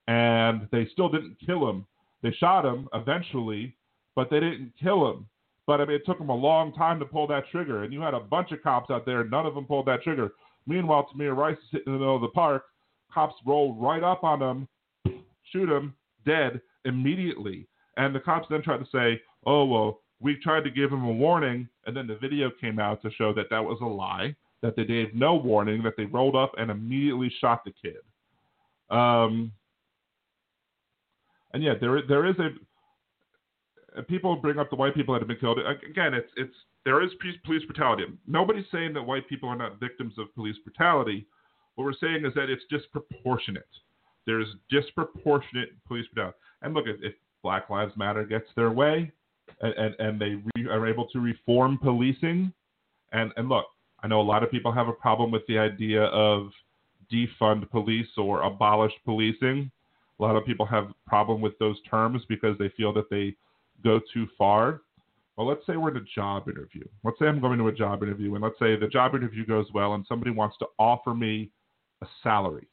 and they still didn't kill him. They shot him eventually, but they didn't kill him. But I mean, it took them a long time to pull that trigger, and you had a bunch of cops out there. And none of them pulled that trigger. Meanwhile, Tamir Rice is sitting in the middle of the park. Cops roll right up on him, shoot him, dead immediately. And the cops then tried to say, "Oh well, we tried to give him a warning," and then the video came out to show that that was a lie. That they gave no warning. That they rolled up and immediately shot the kid. Um, and yeah, there there is a people bring up the white people that have been killed. Again, it's it's there is police brutality. Nobody's saying that white people are not victims of police brutality. What we're saying is that it's disproportionate. There's disproportionate police brutality. And look, if, if Black Lives Matter gets their way, and and, and they re, are able to reform policing, and and look, I know a lot of people have a problem with the idea of defund police or abolish policing. A lot of people have problem with those terms because they feel that they go too far. Well, let's say we're in a job interview. Let's say I'm going to a job interview, and let's say the job interview goes well, and somebody wants to offer me a salary.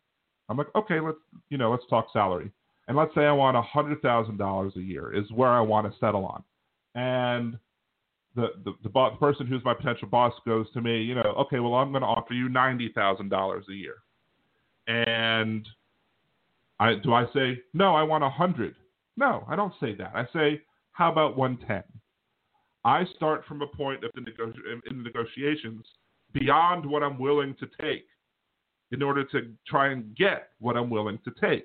I'm like, okay, let's you know, let's talk salary. And let's say I want a hundred thousand dollars a year is where I want to settle on. And the the the, the person who's my potential boss goes to me, you know, okay, well I'm going to offer you ninety thousand dollars a year. And I do I say no, I want a hundred. No, I don't say that. I say how about 110? I start from a point of the nego- in negotiations beyond what I'm willing to take in order to try and get what I'm willing to take.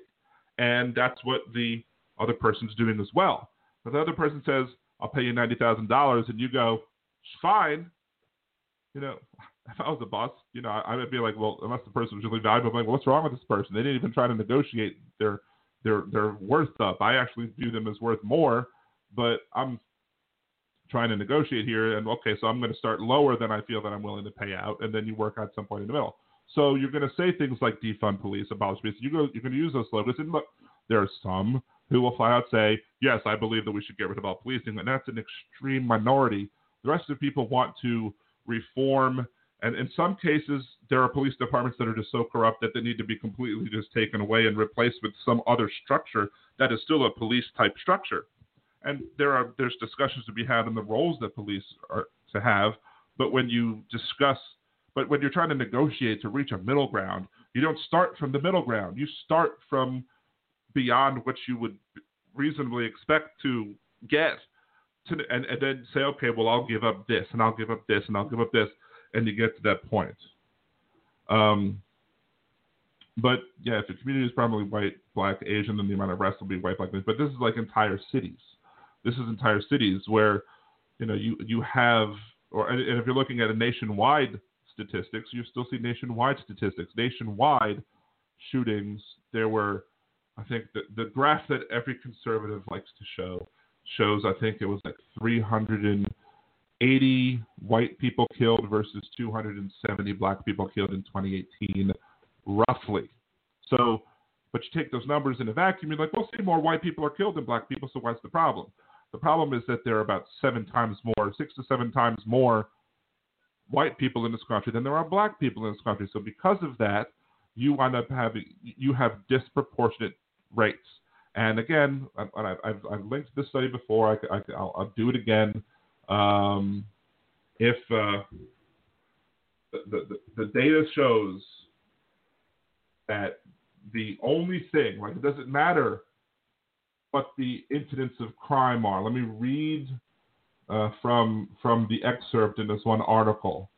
And that's what the other person's doing as well. But the other person says, I'll pay you $90,000, and you go, fine. You know, if I was the boss, you know, I, would be like, well, unless the person was really valuable, I'm like, well, what's wrong with this person? They didn't even try to negotiate their their their worth up. I actually view them as worth more but I'm trying to negotiate here, and okay, so I'm going to start lower than I feel that I'm willing to pay out, and then you work out some point in the middle. So you're going to say things like defund police, abolish police. You go, you're going to use those slogans, and look, there are some who will flat out say, yes, I believe that we should get rid of all policing, and that's an extreme minority. The rest of the people want to reform, and in some cases, there are police departments that are just so corrupt that they need to be completely just taken away and replaced with some other structure that is still a police type structure and there are there's discussions to be had on the roles that police are to have. But when you discuss, but when you're trying to negotiate to reach a middle ground, you don't start from the middle ground. You start from beyond what you would reasonably expect to get, to and, and then say, okay, well, I'll give up this, and I'll give up this, and I'll give up this, and you get to that point. Um, but yeah, if the community is primarily white, black, Asian, then the amount of rest will be white, black. But this is like entire cities. This is entire cities where, you know, you you have, or and if you're looking at a nationwide statistics, you still see nationwide statistics. Nationwide shootings, there were, I think the the graph that every conservative likes to show shows. I think it was like 380 white people killed versus 270 black people killed in 2018, roughly. So, but you take those numbers in a vacuum, you're like, well, see, more white people are killed than black people, so what's the problem? The problem is that there are about seven times more, six to seven times more white people in this country than there are black people in this country. So because of that, you wind up having you have disproportionate rates. And again, I, have I've linked this study before. I, will do it again. Um, if uh, the, the, the data shows that the only thing, like it doesn't matter what the incidents of crime are. Let me read uh, from from the excerpt in this one article.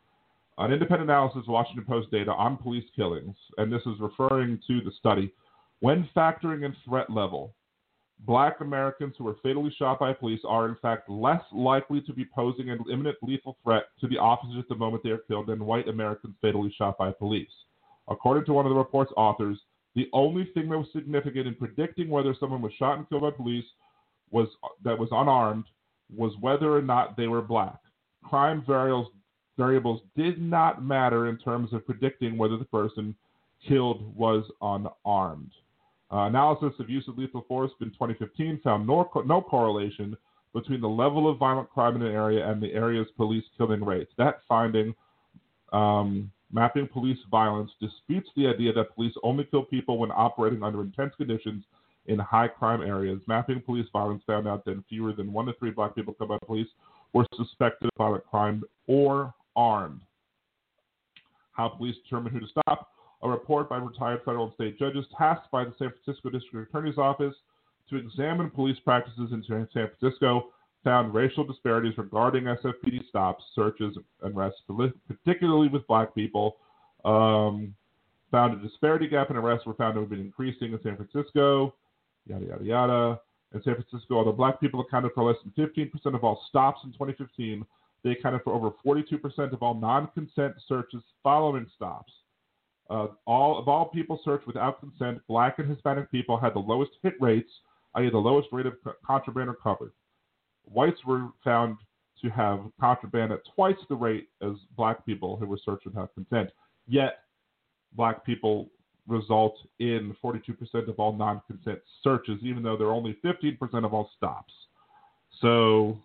An independent analysis Washington Post data on police killings, and this is referring to the study. When factoring in threat level, black Americans who are fatally shot by police are in fact less likely to be posing an imminent lethal threat to the officers at the moment they are killed than white Americans fatally shot by police. According to one of the report's authors, the only thing that was significant in predicting whether someone was shot and killed by police was that was unarmed was whether or not they were black. Crime variables variables did not matter in terms of predicting whether the person killed was unarmed. Uh, analysis of use of lethal force in 2015 found no, no correlation between the level of violent crime in an area and the area's police killing rates. That finding um, Mapping police violence disputes the idea that police only kill people when operating under intense conditions in high crime areas. Mapping police violence found out that fewer than one to three black people killed by police were suspected of violent crime or armed. How police determine who to stop. A report by retired federal and state judges tasked by the San Francisco District Attorney's Office to examine police practices in San Francisco found racial disparities regarding SFPD stops, searches, and arrests, particularly with black people. Um, found a disparity gap in arrests were found to have been increasing in San Francisco, yada, yada, yada. In San Francisco, although black people accounted for less than 15% of all stops in 2015, they accounted for over 42% of all non consent searches following stops. Uh, all of all people searched without consent, black and Hispanic people had the lowest hit rates, i.e., the lowest rate of contraband recovered. Whites were found to have contraband at twice the rate as black people who were searched without consent. Yet, black people result in 42% of all non consent searches, even though they're only 15% of all stops. So,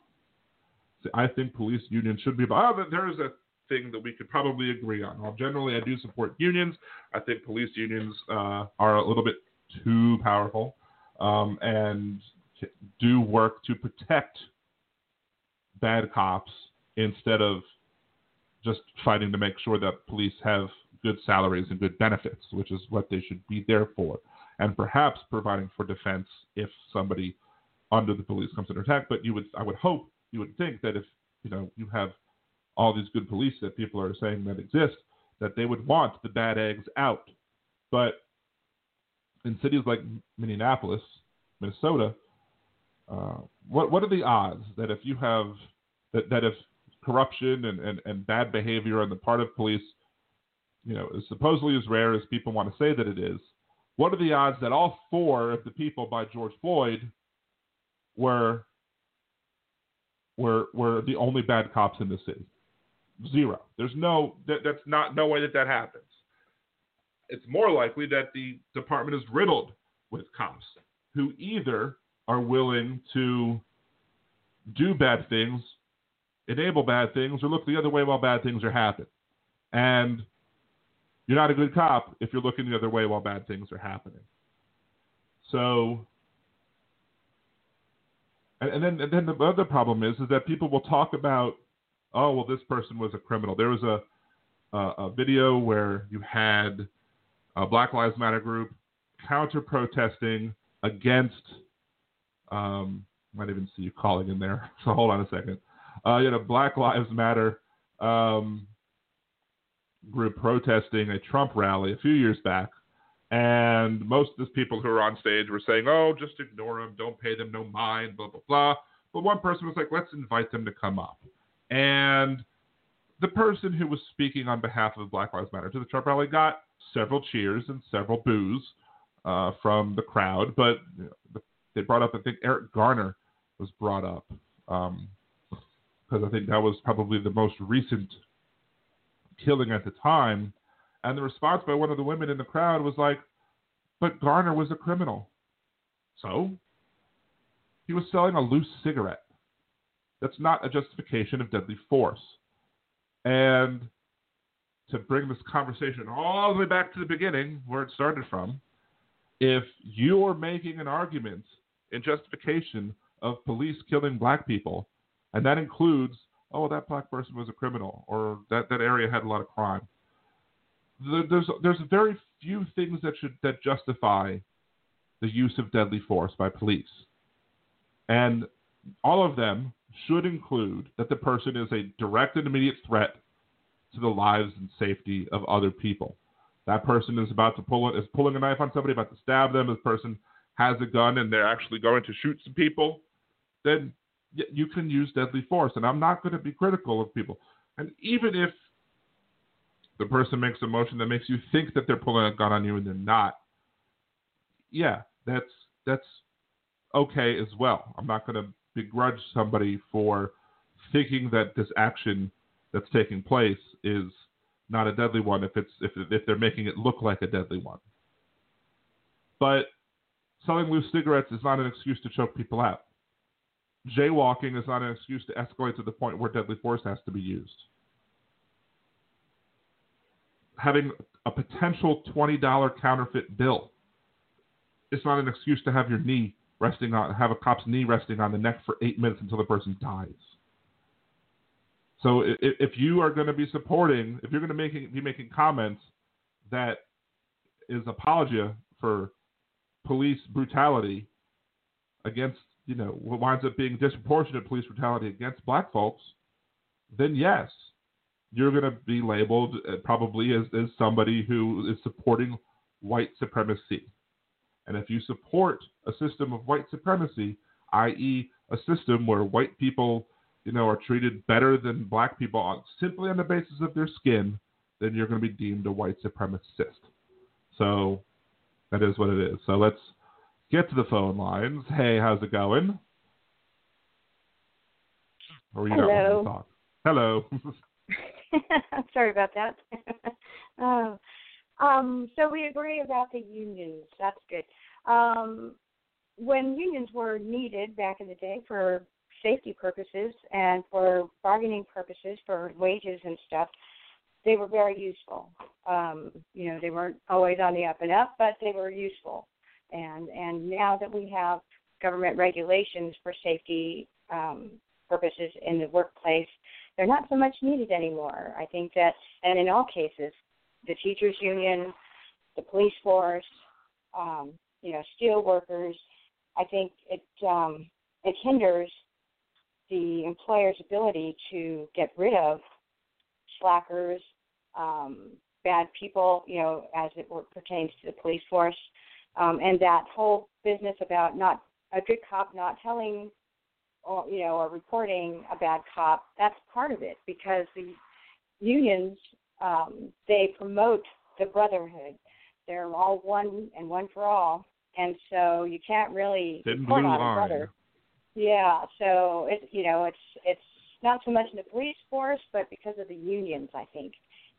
I think police unions should be. Oh, there is a thing that we could probably agree on. Well, generally, I do support unions. I think police unions uh, are a little bit too powerful um, and do work to protect bad cops instead of just fighting to make sure that police have good salaries and good benefits, which is what they should be there for, and perhaps providing for defense if somebody under the police comes under attack. But you would, I would hope, you would think that if you know you have all these good police that people are saying that exist, that they would want the bad eggs out. But in cities like Minneapolis, Minnesota, uh, what what are the odds that if you have that, that if corruption and, and, and bad behavior on the part of police, you know, is supposedly as rare as people want to say that it is, what are the odds that all four of the people by George Floyd were were were the only bad cops in the city? Zero. There's no that, that's not no way that that happens. It's more likely that the department is riddled with cops who either are willing to do bad things, enable bad things, or look the other way while bad things are happening. And you're not a good cop if you're looking the other way while bad things are happening. So, and, and then and then the other problem is is that people will talk about, oh well, this person was a criminal. There was a a, a video where you had a Black Lives Matter group counter protesting against um, might even see you calling in there. So hold on a second. Uh, you a Black Lives Matter um, group protesting a Trump rally a few years back, and most of the people who were on stage were saying, "Oh, just ignore them, don't pay them no mind, blah blah blah." But one person was like, "Let's invite them to come up," and the person who was speaking on behalf of Black Lives Matter to the Trump rally got several cheers and several boos uh, from the crowd, but you know, the they brought up, I think Eric Garner was brought up because um, I think that was probably the most recent killing at the time. And the response by one of the women in the crowd was like, but Garner was a criminal. So? He was selling a loose cigarette. That's not a justification of deadly force. And to bring this conversation all the way back to the beginning, where it started from, if you're making an argument in justification of police killing black people, and that includes, oh, that black person was a criminal, or that, that area had a lot of crime. There's there's very few things that should that justify the use of deadly force by police, and all of them should include that the person is a direct and immediate threat to the lives and safety of other people. That person is about to pull is pulling a knife on somebody, about to stab them. This person has a gun and they're actually going to shoot some people, then you can use deadly force. And I'm not going to be critical of people. And even if the person makes a motion that makes you think that they're pulling a gun on you and they're not, yeah, that's that's okay as well. I'm not going to begrudge somebody for thinking that this action that's taking place is not a deadly one if it's if if they're making it look like a deadly one. But selling loose cigarettes is not an excuse to choke people out. Jaywalking is not an excuse to escalate to the point where deadly force has to be used. having a potential $20 counterfeit bill. It's not an excuse to have your knee resting on, have a cop's knee resting on the neck for eight minutes until the person dies. So if, you are going to be supporting, if you're going to be making comments that is apologia for police brutality against, you know, what winds up being disproportionate police brutality against black folks, then yes, you're going to be labeled uh, probably as, as somebody who is supporting white supremacy. And if you support a system of white supremacy, i.e., a system where white people, you know, are treated better than black people on, simply on the basis of their skin, then you're going to be deemed a white supremacist. So that is what it is. So let's get to the phone lines. Hey, how's it going? Hello. Hello. Sorry about that. oh. Um, so we agree about the unions. That's good. Um, when unions were needed back in the day for safety purposes and for bargaining purposes for wages and stuff, they were very useful. Um, you know, they weren't always on the up and up, but they were useful. And and now that we have government regulations for safety um, purposes in the workplace, they're not so much needed anymore. I think that, and in all cases, the teachers union, the police force, um, you know, steel workers, I think it um, it hinders the employer's ability to get rid of slackers, um, bad people, you know, as it pertains to the police force, um, and that whole business about not a good cop not telling or you know or reporting a bad cop that's part of it because the unions um they promote the brotherhood. They're all one and one for all. And so you can't really Thin report on a line. brother yeah so it you know it's it's not so much in the police force but because of the unions i think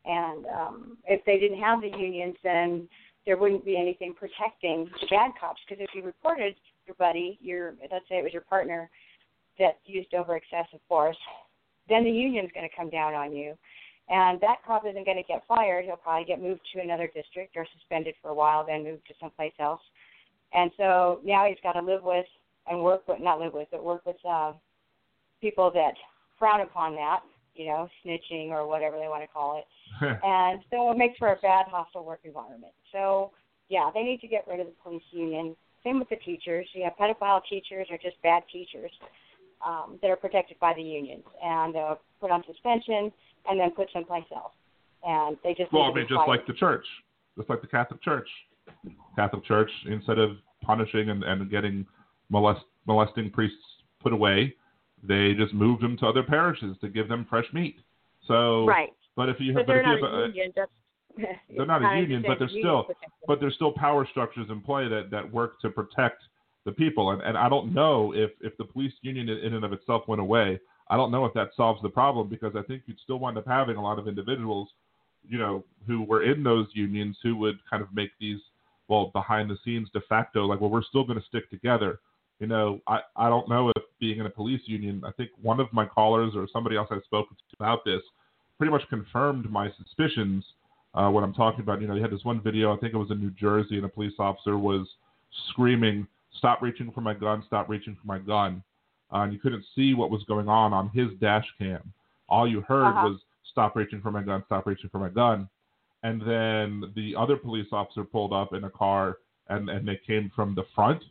and um if they didn't have the unions then there wouldn't be anything protecting the bad cops because if you reported your buddy your let's say it was your partner that used over excessive force, then the union's going to come down on you. And that cop isn't going to get fired. He'll probably get moved to another district or suspended for a while, then moved to someplace else. And so now he's got to live with and work with, not live with, but work with uh, people that frown upon that, you know, snitching or whatever they want to call it. and so it makes for a bad, hostile work environment. So, yeah, they need to get rid of the police union. Same with the teachers. You have pedophile teachers or just bad teachers um, that are protected by the unions and uh, put on suspension and then put someplace else. And they just well, I mean, just like the church, just like the Catholic Church. Catholic Church, instead of punishing and, and getting molest, molesting priests put away, they just moved them to other parishes to give them fresh meat. So, right. But if you have, but they're not a union. That's they're not a union, but they're still, but there's still power structures in play that, that work to protect the people. And, and I don't know if, if the police union in and of itself went away. I don't know if that solves the problem because I think you'd still wind up having a lot of individuals, you know, who were in those unions who would kind of make these, well, behind the scenes de facto, like, well, we're still going to stick together. You know, I, I don't know if being in a police union, I think one of my callers or somebody else I've spoken to about this pretty much confirmed my suspicions uh, when I'm talking about, you know, you had this one video, I think it was in New Jersey, and a police officer was screaming, Stop reaching for my gun, stop reaching for my gun. Uh, and you couldn't see what was going on on his dash cam. All you heard Uh-huh. was, Stop reaching for my gun, stop reaching for my gun. And then the other police officer pulled up in a car and, and they came from the front.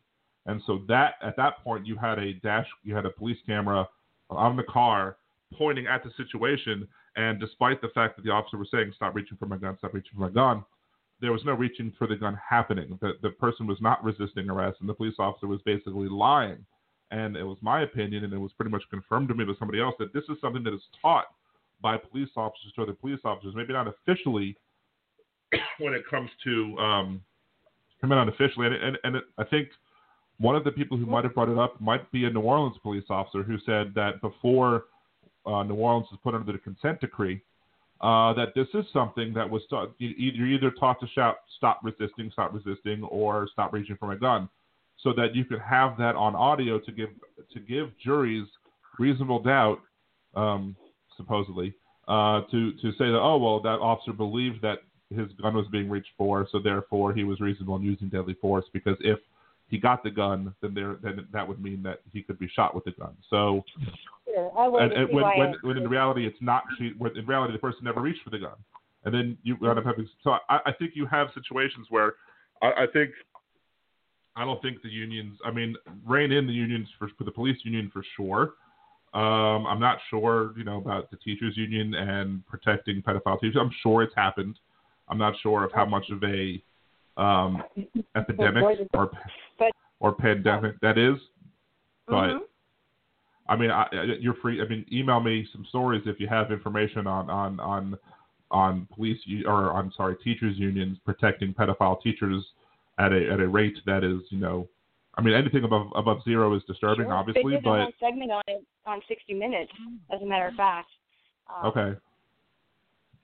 And so that at that point you had a dash you had a police camera on the car pointing at the situation and despite the fact that the officer was saying, Stop reaching for my gun, stop reaching for my gun, there was no reaching for the gun happening. The, the person was not resisting arrest, and the police officer was basically lying. And it was my opinion, and it was pretty much confirmed to me by somebody else, that this is something that is taught by police officers to other police officers, maybe not officially when it comes to, um, maybe not officially. And, and, and it, I think one of the people who might have brought it up might be a New Orleans police officer who said that before uh, New Orleans was put under the consent decree, uh, that this is something that was taught. You're either taught to shout "Stop resisting, stop resisting," or "Stop reaching for my gun," so that you could have that on audio to give to give juries reasonable doubt, um, supposedly, uh, to to say that oh well that officer believed that his gun was being reached for, so therefore he was reasonable in using deadly force. Because if he got the gun, then there then that would mean that he could be shot with the gun. So. I and, and when, when, when in reality it's not she, when in reality the person never reached for the gun, and then you end up having. So I, I think you have situations where I, I think I don't think the unions. I mean, rein in the unions for, for the police union for sure. Um, I'm not sure, you know, about the teachers union and protecting pedophile teachers. I'm sure it's happened. I'm not sure of how much of a um, epidemic or or pandemic that is, but. Mhm. I mean, I, you're free. I mean, email me some stories if you have information on on on on police or I'm sorry, teachers unions protecting pedophile teachers at a at a rate that is, you know, I mean, anything above above zero is disturbing, Sure. obviously, they did a but whole segment on it on 60 Minutes, as a matter of fact. Um, okay,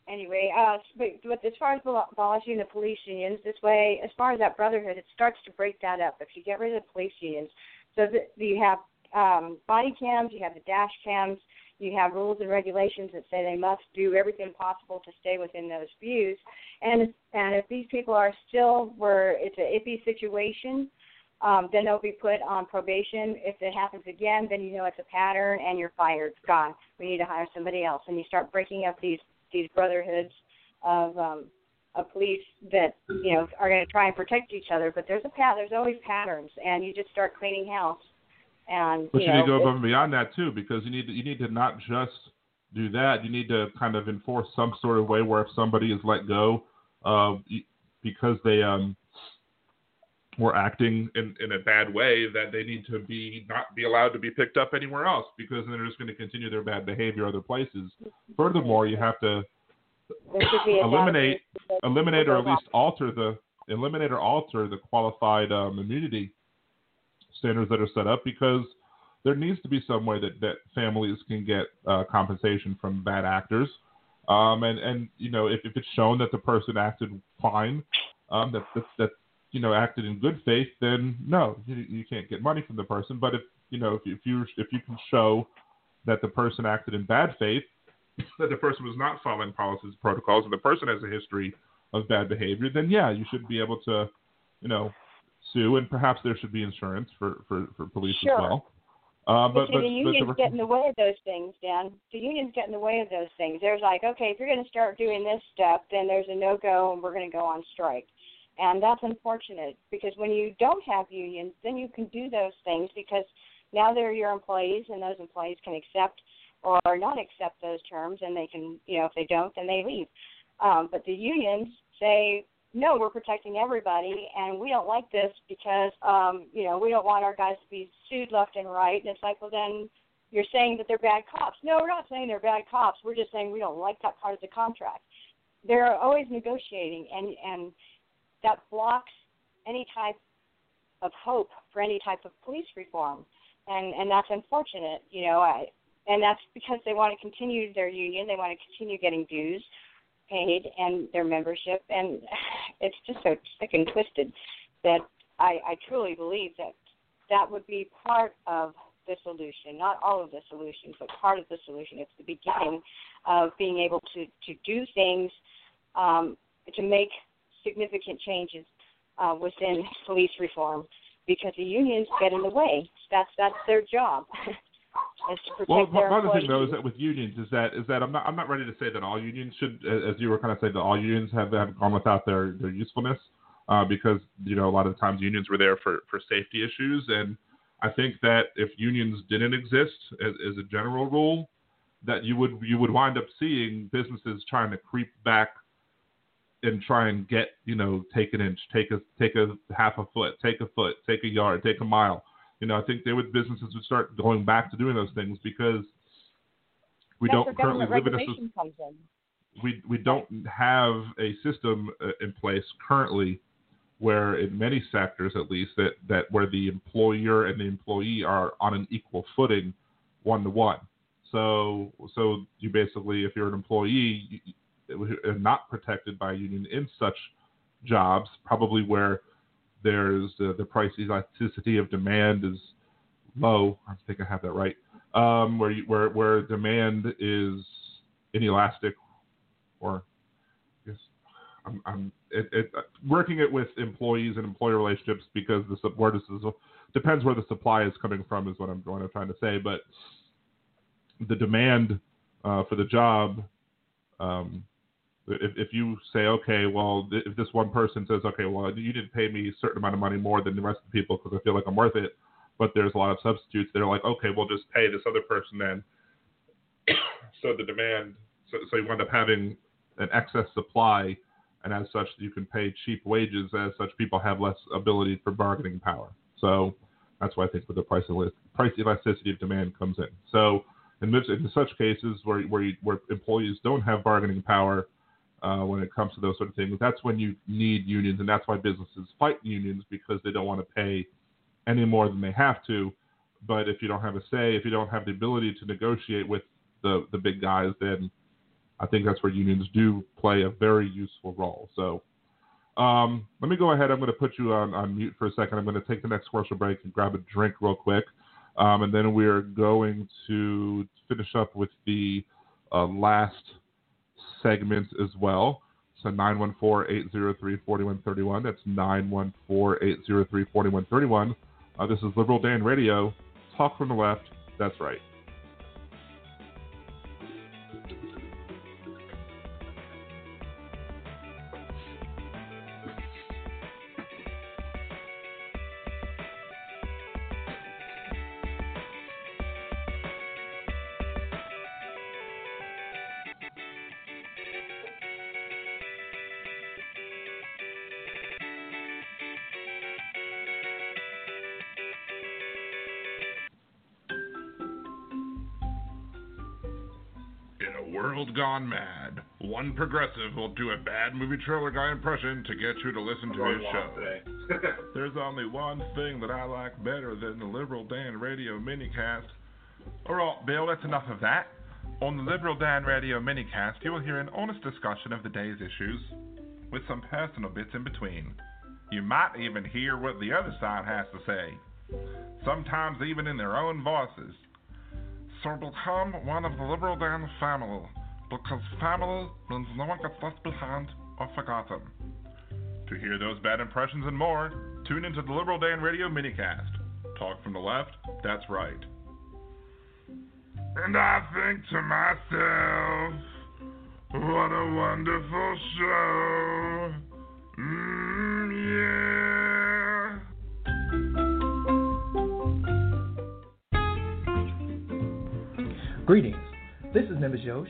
Anyway, uh, but, but as far as abolishing the police unions, this way, as far as that brotherhood, it starts to break that up. If you get rid of the police unions, so that you have um, body cams, you have the dash cams, you have rules and regulations that say they must do everything possible to stay within those views. And and if these people are still where it's an iffy situation, um, then they'll be put on probation. If it happens again, then you know it's a pattern and you're fired. Gone. We need to hire somebody else. And you start breaking up these these brotherhoods of um, of police that you know are going to try and protect each other. But there's a pat. There's always patterns, and you just start cleaning house. And but you, you, know, need to go above and beyond that too, because you need to, you need to not just do that. You need to kind of enforce some sort of way where if somebody is let go, uh, because they um were acting in, in a bad way, that they need to be not be allowed to be picked up anywhere else because then they're just going to continue their bad behavior other places. Furthermore, you have to there should be a eliminate eliminate or at least alter the eliminate or alter the qualified um, immunity standards that are set up because there needs to be some way that, that families can get uh, compensation from bad actors. Um, and, and you know if, if it's shown that the person acted fine, um, that, that that you know acted in good faith, then no, you, you can't get money from the person. But if you know if, if you if you can show that the person acted in bad faith, that the person was not following policies and protocols, and the person has a history of bad behavior, then yeah, you should be able to, you know, sue, and perhaps there should be insurance for for, for police Sure. as well. Uh, but, But, but, the but unions the- get in the way of those things, Dan. The unions get in the way of those things. There's like, okay, if you're going to start doing this stuff, then there's a no go, and we're going to go on strike. And that's unfortunate because when you don't have unions, then you can do those things because now they're your employees, and those employees can accept or not accept those terms, and they can, you know, if they don't, then they leave. Um, but the unions say, no, we're protecting everybody, and we don't like this because, um, you know, we don't want our guys to be sued left and right. And it's like, well, then you're saying that they're bad cops. No, we're not saying they're bad cops. We're just saying we don't like that part of the contract. They're always negotiating, and and that blocks any type of hope for any type of police reform, and and that's unfortunate. You know, I and that's because they want to continue their union. They want to continue getting dues paid and their membership, and it's just so sick and twisted that I, I truly believe that that would be part of the solution, not all of the solution, but part of the solution. It's the beginning of being able to to do things um, to make significant changes uh, within police reform because the unions get in the way. That's that's their job. is to protect Well, their part of the thing though is that with unions is that is that I'm not I'm not ready to say that all unions should, as you were kind of saying, that all unions have have gone without their their usefulness, uh, because you know a lot of the times unions were there for for safety issues, and I think that if unions didn't exist as, as a general rule, that you would you would wind up seeing businesses trying to creep back and try and get you know take an inch, take a take a half a foot, take a foot, take a yard, take a mile. You know, I think they would businesses would start going back to doing those things because we That's don't currently live in a system. We we don't have a system uh, in place currently where in many sectors at least that that where the employer and the employee are on an equal footing, one to one. So so you basically if you're an employee are not protected by a union in such jobs, probably where there's uh, the price elasticity of demand is low. I think I have that right. Um, where you, where where demand is inelastic, or I guess I'm, I'm it, it, working it with employees and employer relationships because the where this is depends where the supply is coming from is what I'm what I'm trying to say. But the demand uh, for the job, um, if, if you say okay, well, if this one person says okay, well, you didn't pay me a certain amount of money more than the rest of the people because I feel like I'm worth it, but there's a lot of substitutes. They're like, okay, we'll just pay this other person then. so the demand, so, so you wind up having an excess supply and as such you can pay cheap wages. As such, people have less ability for bargaining power. So that's why I think with the price, price elasticity of demand comes in. So in, in such cases where where, you, where employees don't have bargaining power uh, when it comes to those sort of things, that's when you need unions, and that's why businesses fight unions because they don't want to pay any more than they have to. But if you don't have a say, if you don't have the ability to negotiate with the the big guys, then I think that's where unions do play a very useful role. So um, let me go ahead. I'm going to put you on, on mute for a second. I'm going to take the next commercial break and grab a drink real quick. Um, and then we're going to finish up with the uh, last segment as well. So 914-803-4131. That's 914-803-4131. Uh, this is Liberal Dan Radio. Talk from the left. That's right. One progressive will do a bad movie trailer guy impression to get you to listen to his show. There's only one thing that I like better than the Liberal Dan Radio minicast. Alright, Bill, that's enough of that. On the Liberal Dan Radio minicast, you will hear an honest discussion of the day's issues, with some personal bits in between. You might even hear what the other side has to say, sometimes even in their own voices. So become one of the Liberal Dan family because family means no one gets left behind or forgotten. To hear those bad impressions and more, tune into the Liberal Dan Radio minicast. Talk from the left, that's right. And I think to myself, what a wonderful show. Mm, yeah. Greetings. This is Nimbus Yosh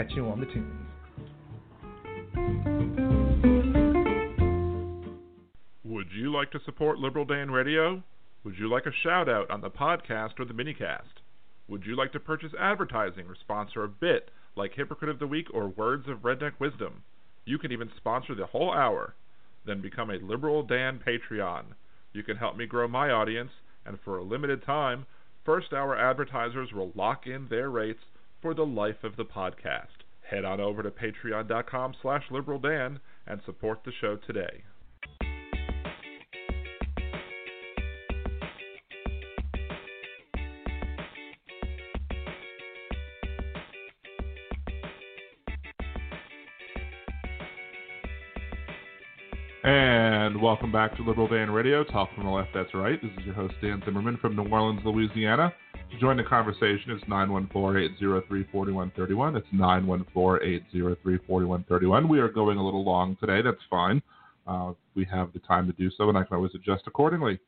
Catch you on the tunes. Would you like to support Liberal Dan Radio? Would you like a shout out on the podcast or the minicast? Would you like to purchase advertising or sponsor a bit like Hypocrite of the Week or Words of Redneck Wisdom? You can even sponsor the whole hour. Then become a Liberal Dan Patreon. You can help me grow my audience, and for a limited time, first hour advertisers will lock in their rates for the life of the podcast. Head on over to patreon.com slash liberaldan and support the show today. And welcome back to Liberal Dan Radio, Talk from the Left, That's Right. This is your host, Dan Zimmerman from New Orleans, Louisiana. To join the conversation, it's 914-803-4131. It's 914-803-4131. We are going a little long today. That's fine. Uh, we have the time to do so, and I can always adjust accordingly.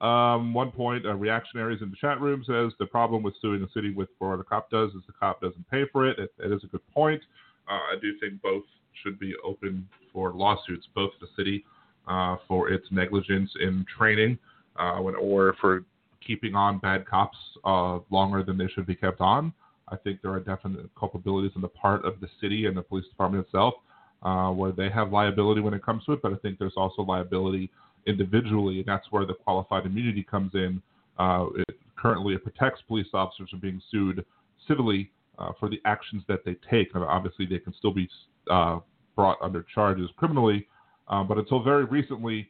Um, one point, uh, reactionaries in the chat room says the problem with suing the city with for what a cop does is the cop doesn't pay for it. it, it is a good point. Uh, I do think both should be open for lawsuits, both the city uh, for its negligence in training uh, or for keeping on bad cops uh, longer than they should be kept on. I think there are definite culpabilities on the part of the city and the police department itself. uh, where they have liability when it comes to it, but I think there's also liability individually, and that's where the qualified immunity comes in. Uh, it, currently, it protects police officers from being sued civilly uh, for the actions that they take. And obviously, they can still be uh, brought under charges criminally, um, but until very recently,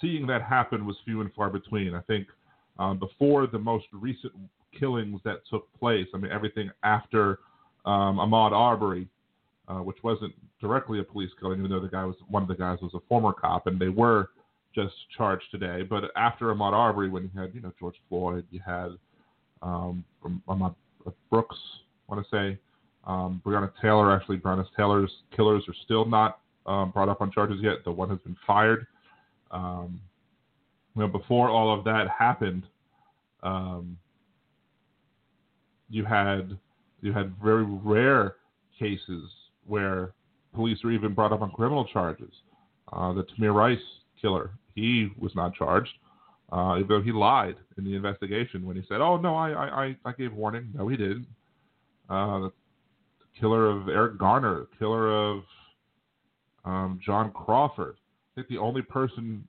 seeing that happen was few and far between. I think um, before the most recent killings that took place, I mean, everything after um, Ahmaud Arbery, uh, which wasn't directly a police killing, even though the guy was one of the guys was a former cop, and they were just charged today. But after Ahmaud Arbery, when you had you know George Floyd, you had um, Ahmaud Brooks, I want to say um, Breonna Taylor. Actually, Breonna Taylor's killers are still not um, brought up on charges yet. The one has been fired. Um, you know, before all of that happened, um, you had you had very rare cases where police were even brought up on criminal charges. Uh, the Tamir Rice killer, he was not charged, uh, though he lied in the investigation when he said, "Oh no, I I, I gave warning." No, he didn't. Uh, the killer of Eric Garner, killer of um, John Crawford. I think the only person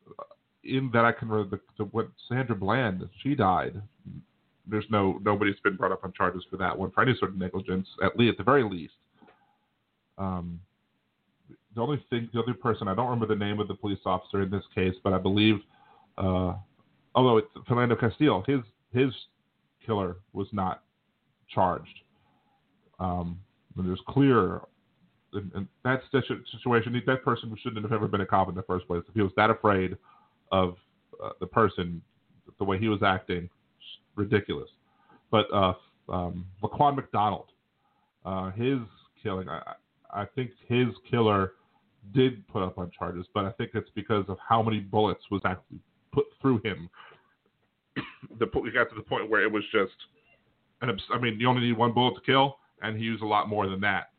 in that I can remember, the, the, what Sandra Bland, she died. There's no nobody's been brought up on charges for that one for any sort of negligence, at least at the very least. Um, the only thing, the other person, I don't remember the name of the police officer in this case, but I believe, uh, although it's Philando Castillo, his his killer was not charged. Um, and there's clear, in, in that situation, that person shouldn't have ever been a cop in the first place. If he was that afraid of uh, the person, the way he was acting, ridiculous. But uh, um, Laquan McDonald, uh, his killing, I, I think his killer did put up on charges, but I think it's because of how many bullets was actually put through him. the we got to the point where it was just, an, I mean, you only need one bullet to kill, and he used a lot more than that.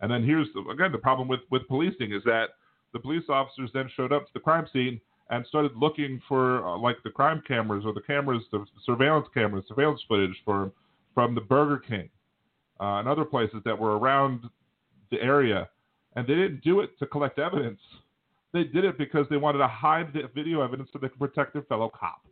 And then here's the, again the problem with with policing is that the police officers then showed up to the crime scene and started looking for uh, like the crime cameras or the cameras, the surveillance cameras, surveillance footage for from the Burger King uh, and other places that were around the area, and they didn't do it to collect evidence. They did it because they wanted to hide the video evidence so they could protect their fellow cop.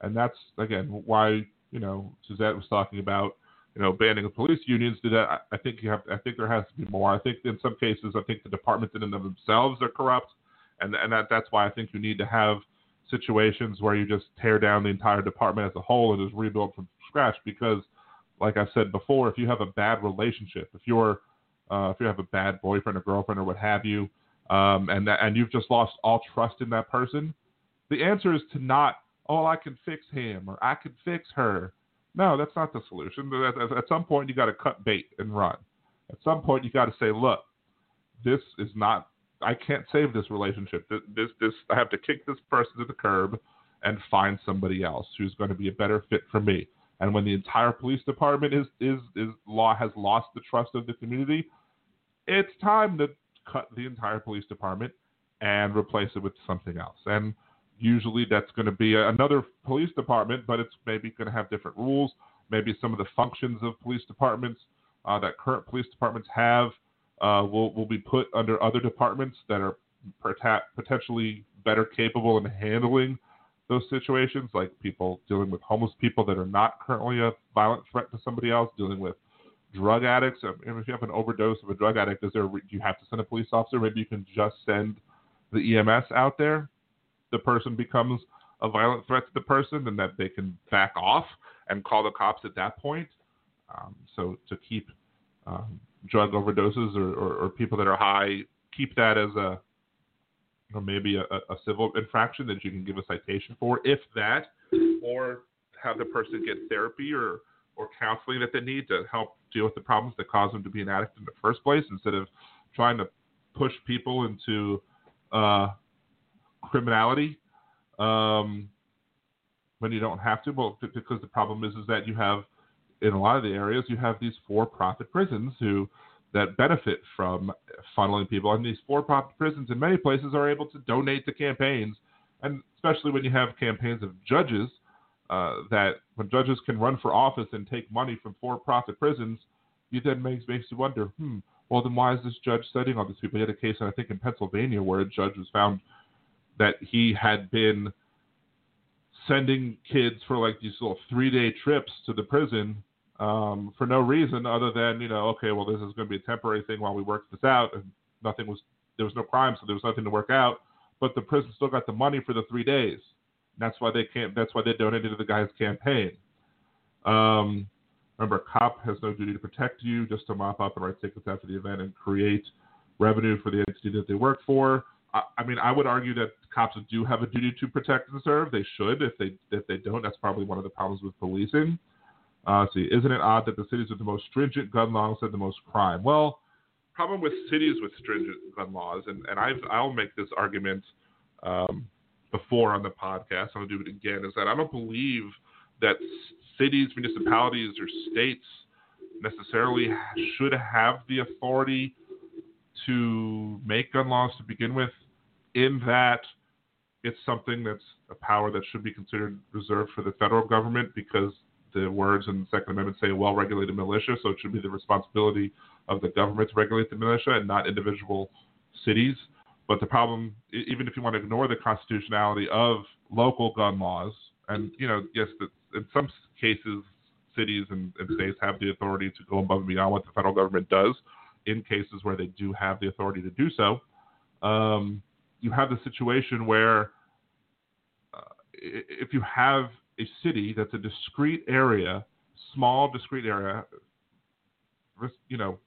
And that's again why you know Suzette was talking about you know banning of police unions. Did that? I think you have. I think there has to be more. I think in some cases, I think the departments in and of themselves are corrupt and and that that's why I think you need to have situations where you just tear down the entire department as a whole and just rebuild from scratch. Because, like I said before, if you have a bad relationship, if you're uh, if you have a bad boyfriend or girlfriend or what have you, um, and that, and you've just lost all trust in that person, the answer is to not, oh, I can fix him or I can fix her. No, that's not the solution. At, at some point, you got to cut bait and run. At some point, you got to say, look, this is not I can't save this relationship. This, this, this, I have to kick this person to the curb and find somebody else who's going to be a better fit for me. And when the entire police department is is is law has lost the trust of the community, it's time to cut the entire police department and replace it with something else. And usually that's going to be another police department, but it's maybe going to have different rules. Maybe some of the functions of police departments uh, that current police departments have uh, will will be put under other departments that are potentially better capable in handling those situations, like people dealing with homeless people that are not currently a violent threat to somebody else, dealing with drug addicts. I mean, if you have an overdose of a drug addict, is there do you have to send a police officer? Maybe you can just send the EMS out there. The person becomes a violent threat to the person, and that they can back off and call the cops at that point. Um, so to keep um, drug overdoses or, or, or, people that are high, keep that as a or maybe a, a, civil infraction that you can give a citation for, if that, or have the person get therapy or or counseling that they need to help deal with the problems that cause them to be an addict in the first place, instead of trying to push people into uh, criminality um, when you don't have to. Well, because the problem is is that you have in a lot of the areas, you have these for-profit prisons who that benefit from funneling people, and these for-profit prisons in many places are able to donate to campaigns, and especially when you have campaigns of judges uh, that when judges can run for office and take money from for-profit prisons, you then makes makes you wonder, hmm, well then why is this judge studying all these people? He had a case, I think in Pennsylvania, where a judge was found that he had been sending kids for like these little three day trips to the prison um, for no reason other than you know okay well this is going to be a temporary thing while we work this out and nothing was there was no crime so there was nothing to work out but the prison still got the money for the three days that's why they can't that's why they donated to the guy's campaign um, remember a cop has no duty to protect you just to mop up and write tickets after the event and create revenue for the entity that they work for I, mean, I would argue that cops do have a duty to protect and serve. They should. If they if they don't, that's probably one of the problems with policing. Uh, see, isn't it odd that the cities with the most stringent gun laws have the most crime? Well, problem with cities with stringent gun laws, and, and I've, I'll make this argument um, before on the podcast, I'll do it again, is that I don't believe that cities, municipalities, or states necessarily should have the authority to make gun laws to begin with in that it's something that's a power that should be considered reserved for the federal government because the words in the Second Amendment say well regulated militia, so it should be the responsibility of the government to regulate the militia and not individual cities. But the problem, even if you want to ignore the constitutionality of local gun laws, and you know, yes, in some cases, cities and, and states have the authority to go above and beyond what the federal government does in cases where they do have the authority to do so. Um, you have the situation where uh, if you have a city that's a discrete area, small discrete area, you know,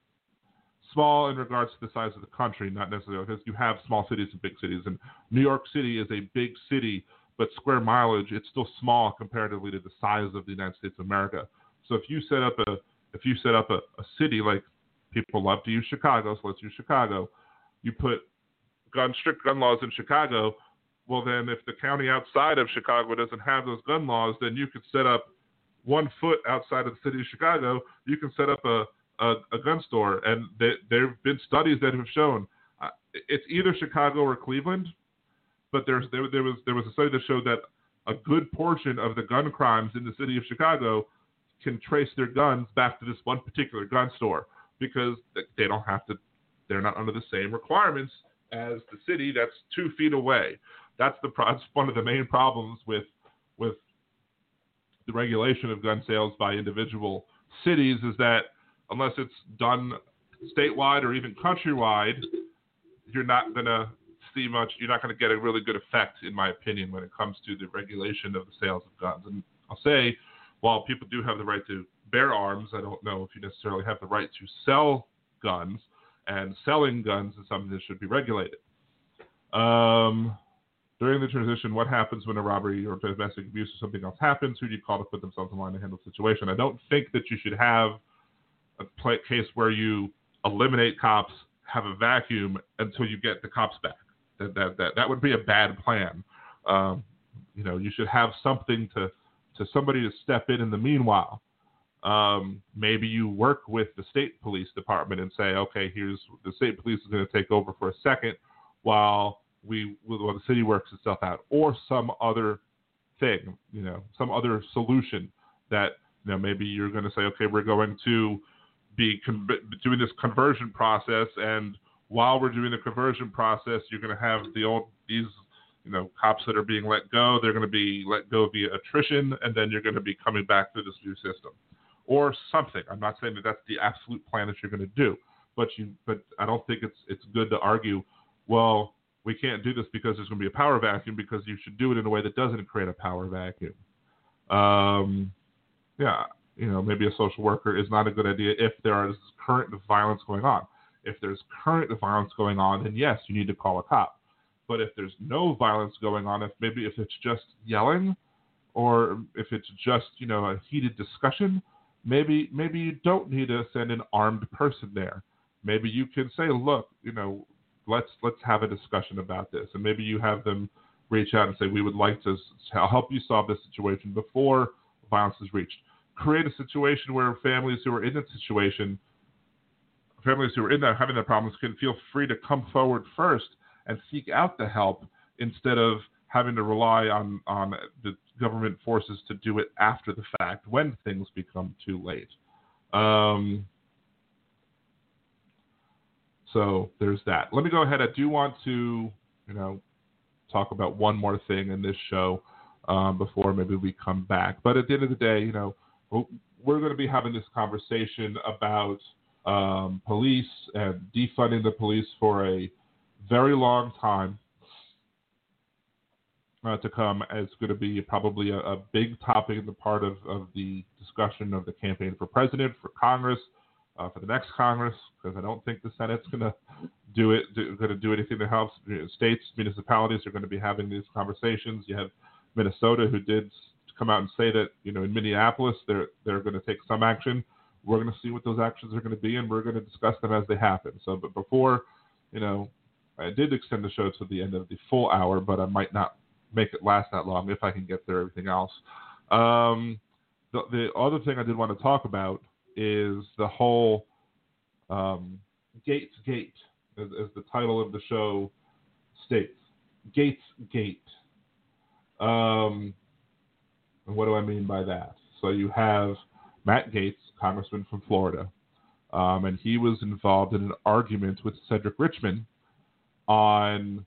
small in regards to the size of the country, not necessarily because you have small cities and big cities. And New York City is a big city, but square mileage it's still small comparatively to the size of the United States of America. So if you set up a if you set up a, a city like people love to use Chicago, so let's use Chicago. You put gun strict gun laws in Chicago, well then if the county outside of Chicago doesn't have those gun laws, then you could set up one foot outside of the city of Chicago, you can set up a a, a gun store, and they, there have been studies that have shown uh, it's either Chicago or Cleveland, but there's there, there was there was a study that showed that a good portion of the gun crimes in the city of Chicago can trace their guns back to this one particular gun store because they don't have to they're not under the same requirements as the city that's two feet away. That's the that's one of the main problems with with the regulation of gun sales by individual cities is that unless it's done statewide or even countrywide, you're not gonna see much. You're not gonna get a really good effect, in my opinion, when it comes to the regulation of the sales of guns. And I'll say, while people do have the right to bear arms, I don't know if you necessarily have the right to sell guns and selling guns is something that should be regulated. Um, during the transition, what happens when a robbery or domestic abuse or something else happens? Who do you call to put themselves in line to handle the situation? I don't think that you should have a play, case where you eliminate cops, have a vacuum until you get the cops back. That that that, that would be a bad plan. Um, you know, you should have something to to somebody to step in in the meanwhile um, maybe you work with the state police department and say, okay, here's the state police is going to take over for a second while we while the city works itself out, or some other thing, you know, some other solution that you know maybe you're going to say, okay, we're going to be con- doing this conversion process, and while we're doing the conversion process, you're going to have the old these you know cops that are being let go, they're going to be let go via attrition, and then you're going to be coming back through this new system or something. I'm not saying that that's the absolute plan that you're going to do, but you but I don't think it's it's good to argue. Well, we can't do this because there's going to be a power vacuum because you should do it in a way that doesn't create a power vacuum. Um, yeah, you know, maybe a social worker is not a good idea if there is current violence going on. If there's current violence going on, then yes, you need to call a cop. But if there's no violence going on, if maybe if it's just yelling, or if it's just you know a heated discussion, maybe maybe you don't need to send an armed person there. Maybe you can say, look, you know, let's let's have a discussion about this, and maybe you have them reach out and say, we would like to help you solve this situation before violence is reached. Create a situation where families who are in that situation, families who are in that having that problems, can feel free to come forward first and seek out the help instead of having to rely on on the government forces to do it after the fact when things become too late. Um, So there's that. Let me go ahead. I do want to, you know, talk about one more thing in this show um, before maybe we come back. But at the end of the day, you know, we're going to be having this conversation about um, police and defunding the police for a very long time uh, to come. It's going to be probably a, a, big topic in the part of, of the discussion of the campaign for president, for Congress, uh, for the next Congress, because I don't think the Senate's going to do it, going to do anything to help. States, municipalities are going to be having these conversations. You have Minnesota, who did come out and say that you know in Minneapolis they're they're going to take some action. We're going to see what those actions are going to be, and we're going to discuss them as they happen. So, but before, you know, I did extend the show to the end of the full hour, but I might not make it last that long if I can get through everything else. Um, the, the other thing I did want to talk about is the whole um, Gaetz Gate, as, as, the title of the show states. Gaetz Gate. Um, and what do I mean by that? So you have Matt Gaetz, congressman from Florida, um, and he was involved in an argument with Cedric Richmond on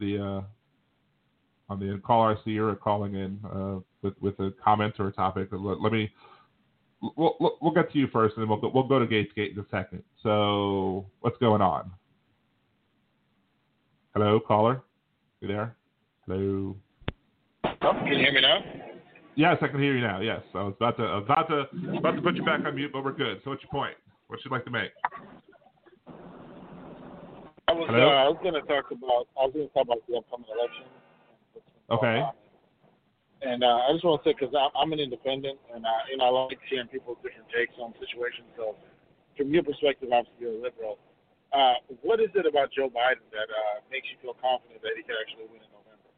the uh, on the call RC or calling in uh, with with a comment or a topic. Let, let me we'll, we'll get to you first, and then we'll go, we'll go to Gaetz Gate in a second. So what's going on? Hello, caller. You there? Hello. Oh, can you hear me now? Yes, I can hear you now. Yes, I was about to about to about to put you back on mute, but we're good. So, what's your point? What should you like to make? I was uh, I was going to talk about I was going to talk about the upcoming election. Okay. And uh, I just want to say because I'm an independent, and uh, you know I like hearing people's different takes on situations. So, from your perspective, obviously you're a liberal. Uh, what is it about Joe Biden that uh, makes you feel confident that he can actually win in November,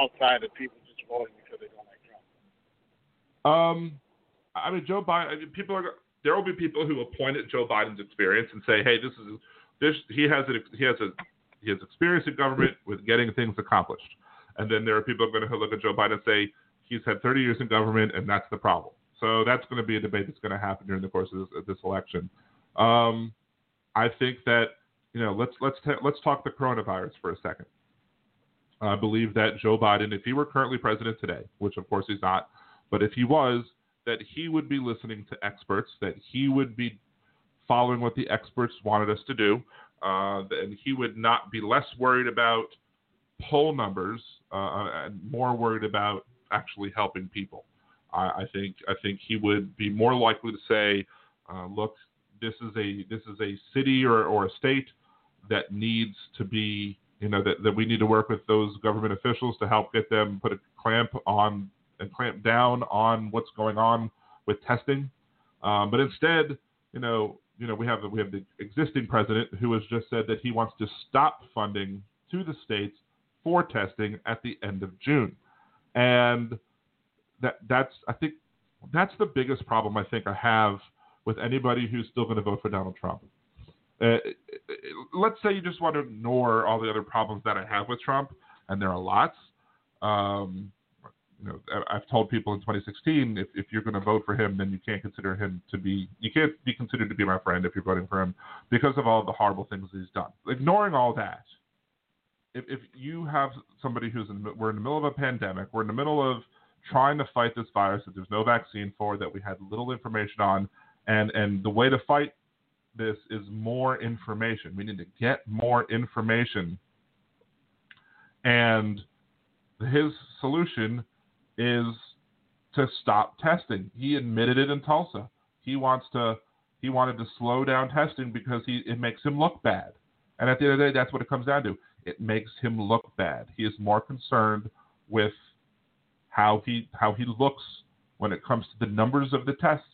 outside of people just voting because they don't like Trump? Um, I mean, Joe Biden. I mean, people are there will be people who will point at Joe Biden's experience and say, "Hey, this is this he has a he has a he has experience in government with getting things accomplished." And then there are people who are going to look at Joe Biden and say he's had 30 years in government and that's the problem. So that's going to be a debate that's going to happen during the course of this, of this election. Um, I think that you know let's let's ta- let's talk the coronavirus for a second. I believe that Joe Biden, if he were currently president today, which of course he's not, but if he was, that he would be listening to experts, that he would be following what the experts wanted us to do, uh, and he would not be less worried about poll numbers uh, and more worried about actually helping people. I, I, think I think he would be more likely to say, uh, "Look, this is a this is a city or, or a state that needs to be you know that, that we need to work with those government officials to help get them put a clamp on and clamp down on what's going on with testing. Um, but instead, you know, you know, we have we have the existing president who has just said that he wants to stop funding to the states for testing at the end of June, and that that's I think that's the biggest problem I think I have with anybody who's still going to vote for Donald Trump. Uh, let's say you just want to ignore all the other problems that I have with Trump, and there are lots. Um, you know, I've told people in 2016, if, if you're going to vote for him, then you can't consider him to be, you can't be considered to be my friend if you're voting for him because of all the horrible things he's done. Ignoring all that, if, if you have somebody who's in, we're in the middle of a pandemic, we're in the middle of trying to fight this virus that there's no vaccine for, that we had little information on, and and the way to fight this is more information. We need to get more information, and his solution is to stop testing. He admitted it in Tulsa. He wants to he wanted to slow down testing because he it makes him look bad. And at the end of the day, that's what it comes down to. It makes him look bad. He is more concerned with how he how he looks when it comes to the numbers of the tests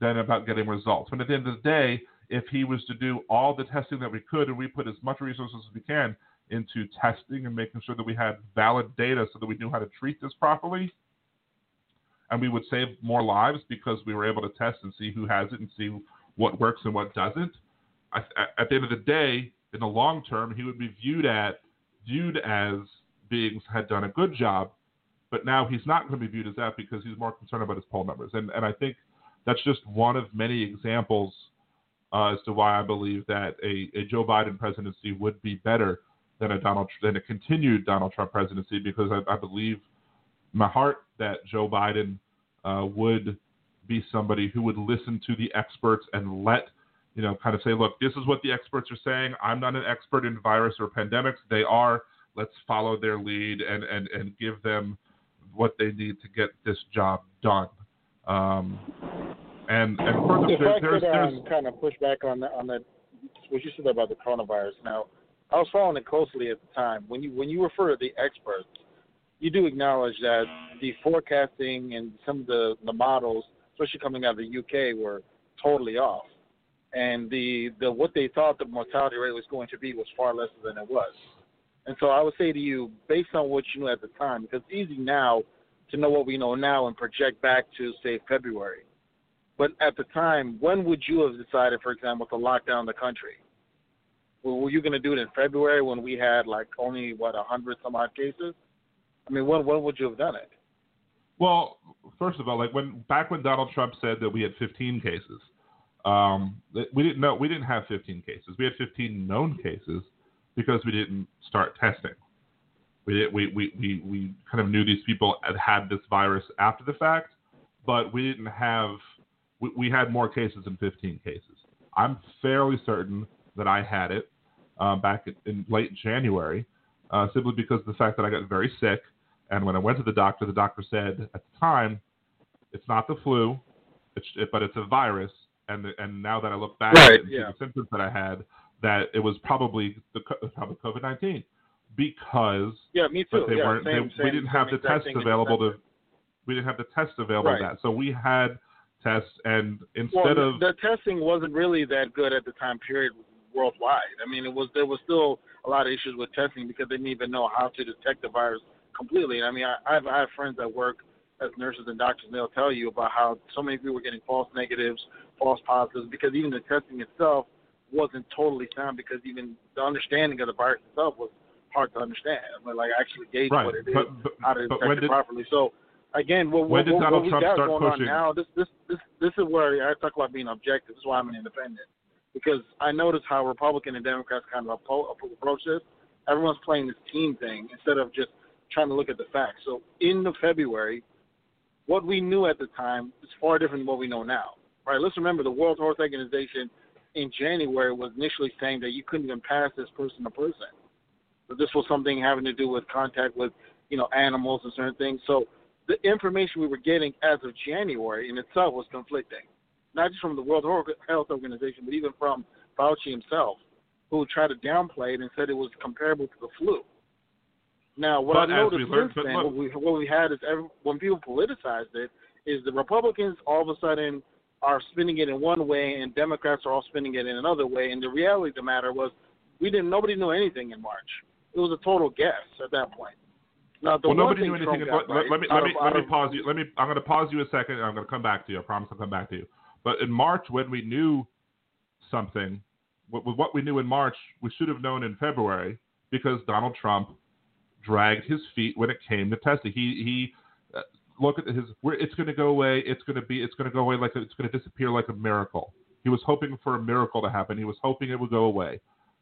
than about getting results. When at the end of the day, if he was to do all the testing that we could and we put as much resources as we can into testing and making sure that we had valid data so that we knew how to treat this properly, and we would save more lives because we were able to test and see who has it and see what works and what doesn't. at the end of the day, in the long term, he would be viewed at viewed as being had done a good job, but now he's not going to be viewed as that because he's more concerned about his poll numbers. And and I think that's just one of many examples uh, as to why I believe that a, a Joe Biden presidency would be better than a Donald than a continued Donald Trump presidency because I, I believe my heart that Joe Biden uh, would be somebody who would listen to the experts and let you know kind of say, look, this is what the experts are saying. I'm not an expert in virus or pandemics. They are. Let's follow their lead and and and give them what they need to get this job done. Um, and and further, if there, I there's, could there's um, kind of push back on that, on that, what you said about the coronavirus. Now, I was following it closely at the time. When you when you refer to the experts, you do acknowledge that the forecasting and some of the the models, especially coming out of the UK, were totally off. And the the what they thought the mortality rate was going to be was far less than it was. And so I would say to you, based on what you knew at the time, because it's easy now to know what we know now and project back to say February. But at the time, when would you have decided, for example, to lock down the country? Were you going to do it in February when we had like only what a hundred some odd cases? I mean, when when would you have done it? Well, first of all, like when back when Donald Trump said that we had 15 cases, um, we didn't know we didn't have 15 cases. We had 15 known cases because we didn't start testing. We did, we, we, we, we kind of knew these people had had this virus after the fact, but we didn't have we, we had more cases than 15 cases. I'm fairly certain that I had it uh, back in, late January, uh, simply because of the fact that I got very sick. And when I went to the doctor, the doctor said at the time, it's not the flu, it's, it, but it's a virus. And the, and now that I look back Right, and yeah. see the symptoms that I had, that it was probably the uh, probably COVID nineteen because Yeah, me but too. they Yeah, weren't. same- they, we didn't have the exact tests available to. We didn't have the tests available Right. to that, so we had tests, and instead the, of the testing wasn't really that good at the time period worldwide. I mean, it was there was still a lot of issues with testing because they didn't even know how to detect the virus completely. I mean, I, I have I have friends that work as nurses and doctors, and they'll tell you about how so many people were getting false negatives, false positives, because even the testing itself wasn't totally sound because even the understanding of the virus itself was hard to understand. Mean, like actually gauge Right, what it is, but- but- how to detect it did- properly. So again, what, what, what, what we Trump got going pushing? on now, this this this this is where I talk about being objective. This is why I'm an independent because I notice how Republican and Democrats kind of approach this. Everyone's playing this team thing instead of just trying to look at the facts. So in the February, what we knew at the time is far different than what we know now. Right? Let's remember the World Health Organization in January was initially saying that you couldn't even pass this person to person. That this was something having to do with contact with, you know, animals and certain things. So the information we were getting as of January in itself was conflicting, not just from the World Health Organization, but even from Fauci himself, who tried to downplay it and said it was comparable to the flu. Now, what But I noticed learned- since then, what we, what we had is every, when people politicized it, is the Republicans all of a sudden are spinning it in one way, and Democrats are all spinning it in another way. And the reality of the matter was, we didn't. Nobody knew anything in March. It was a total guess at that point. Now, the well, nobody knew anything. Right, let me let me of- let me pause you. Let me. I'm going to pause you a second. and I'm going to come back to you. I promise I'll come back to you. But in March, when we knew something, with what we knew in March, we should have known in February because Donald Trump dragged his feet when it came to testing. He he. Uh, look at his. It's going to go away. It's going to be. It's going to go away like it's going to disappear like a miracle. He was hoping for a miracle to happen. He was hoping it would go away.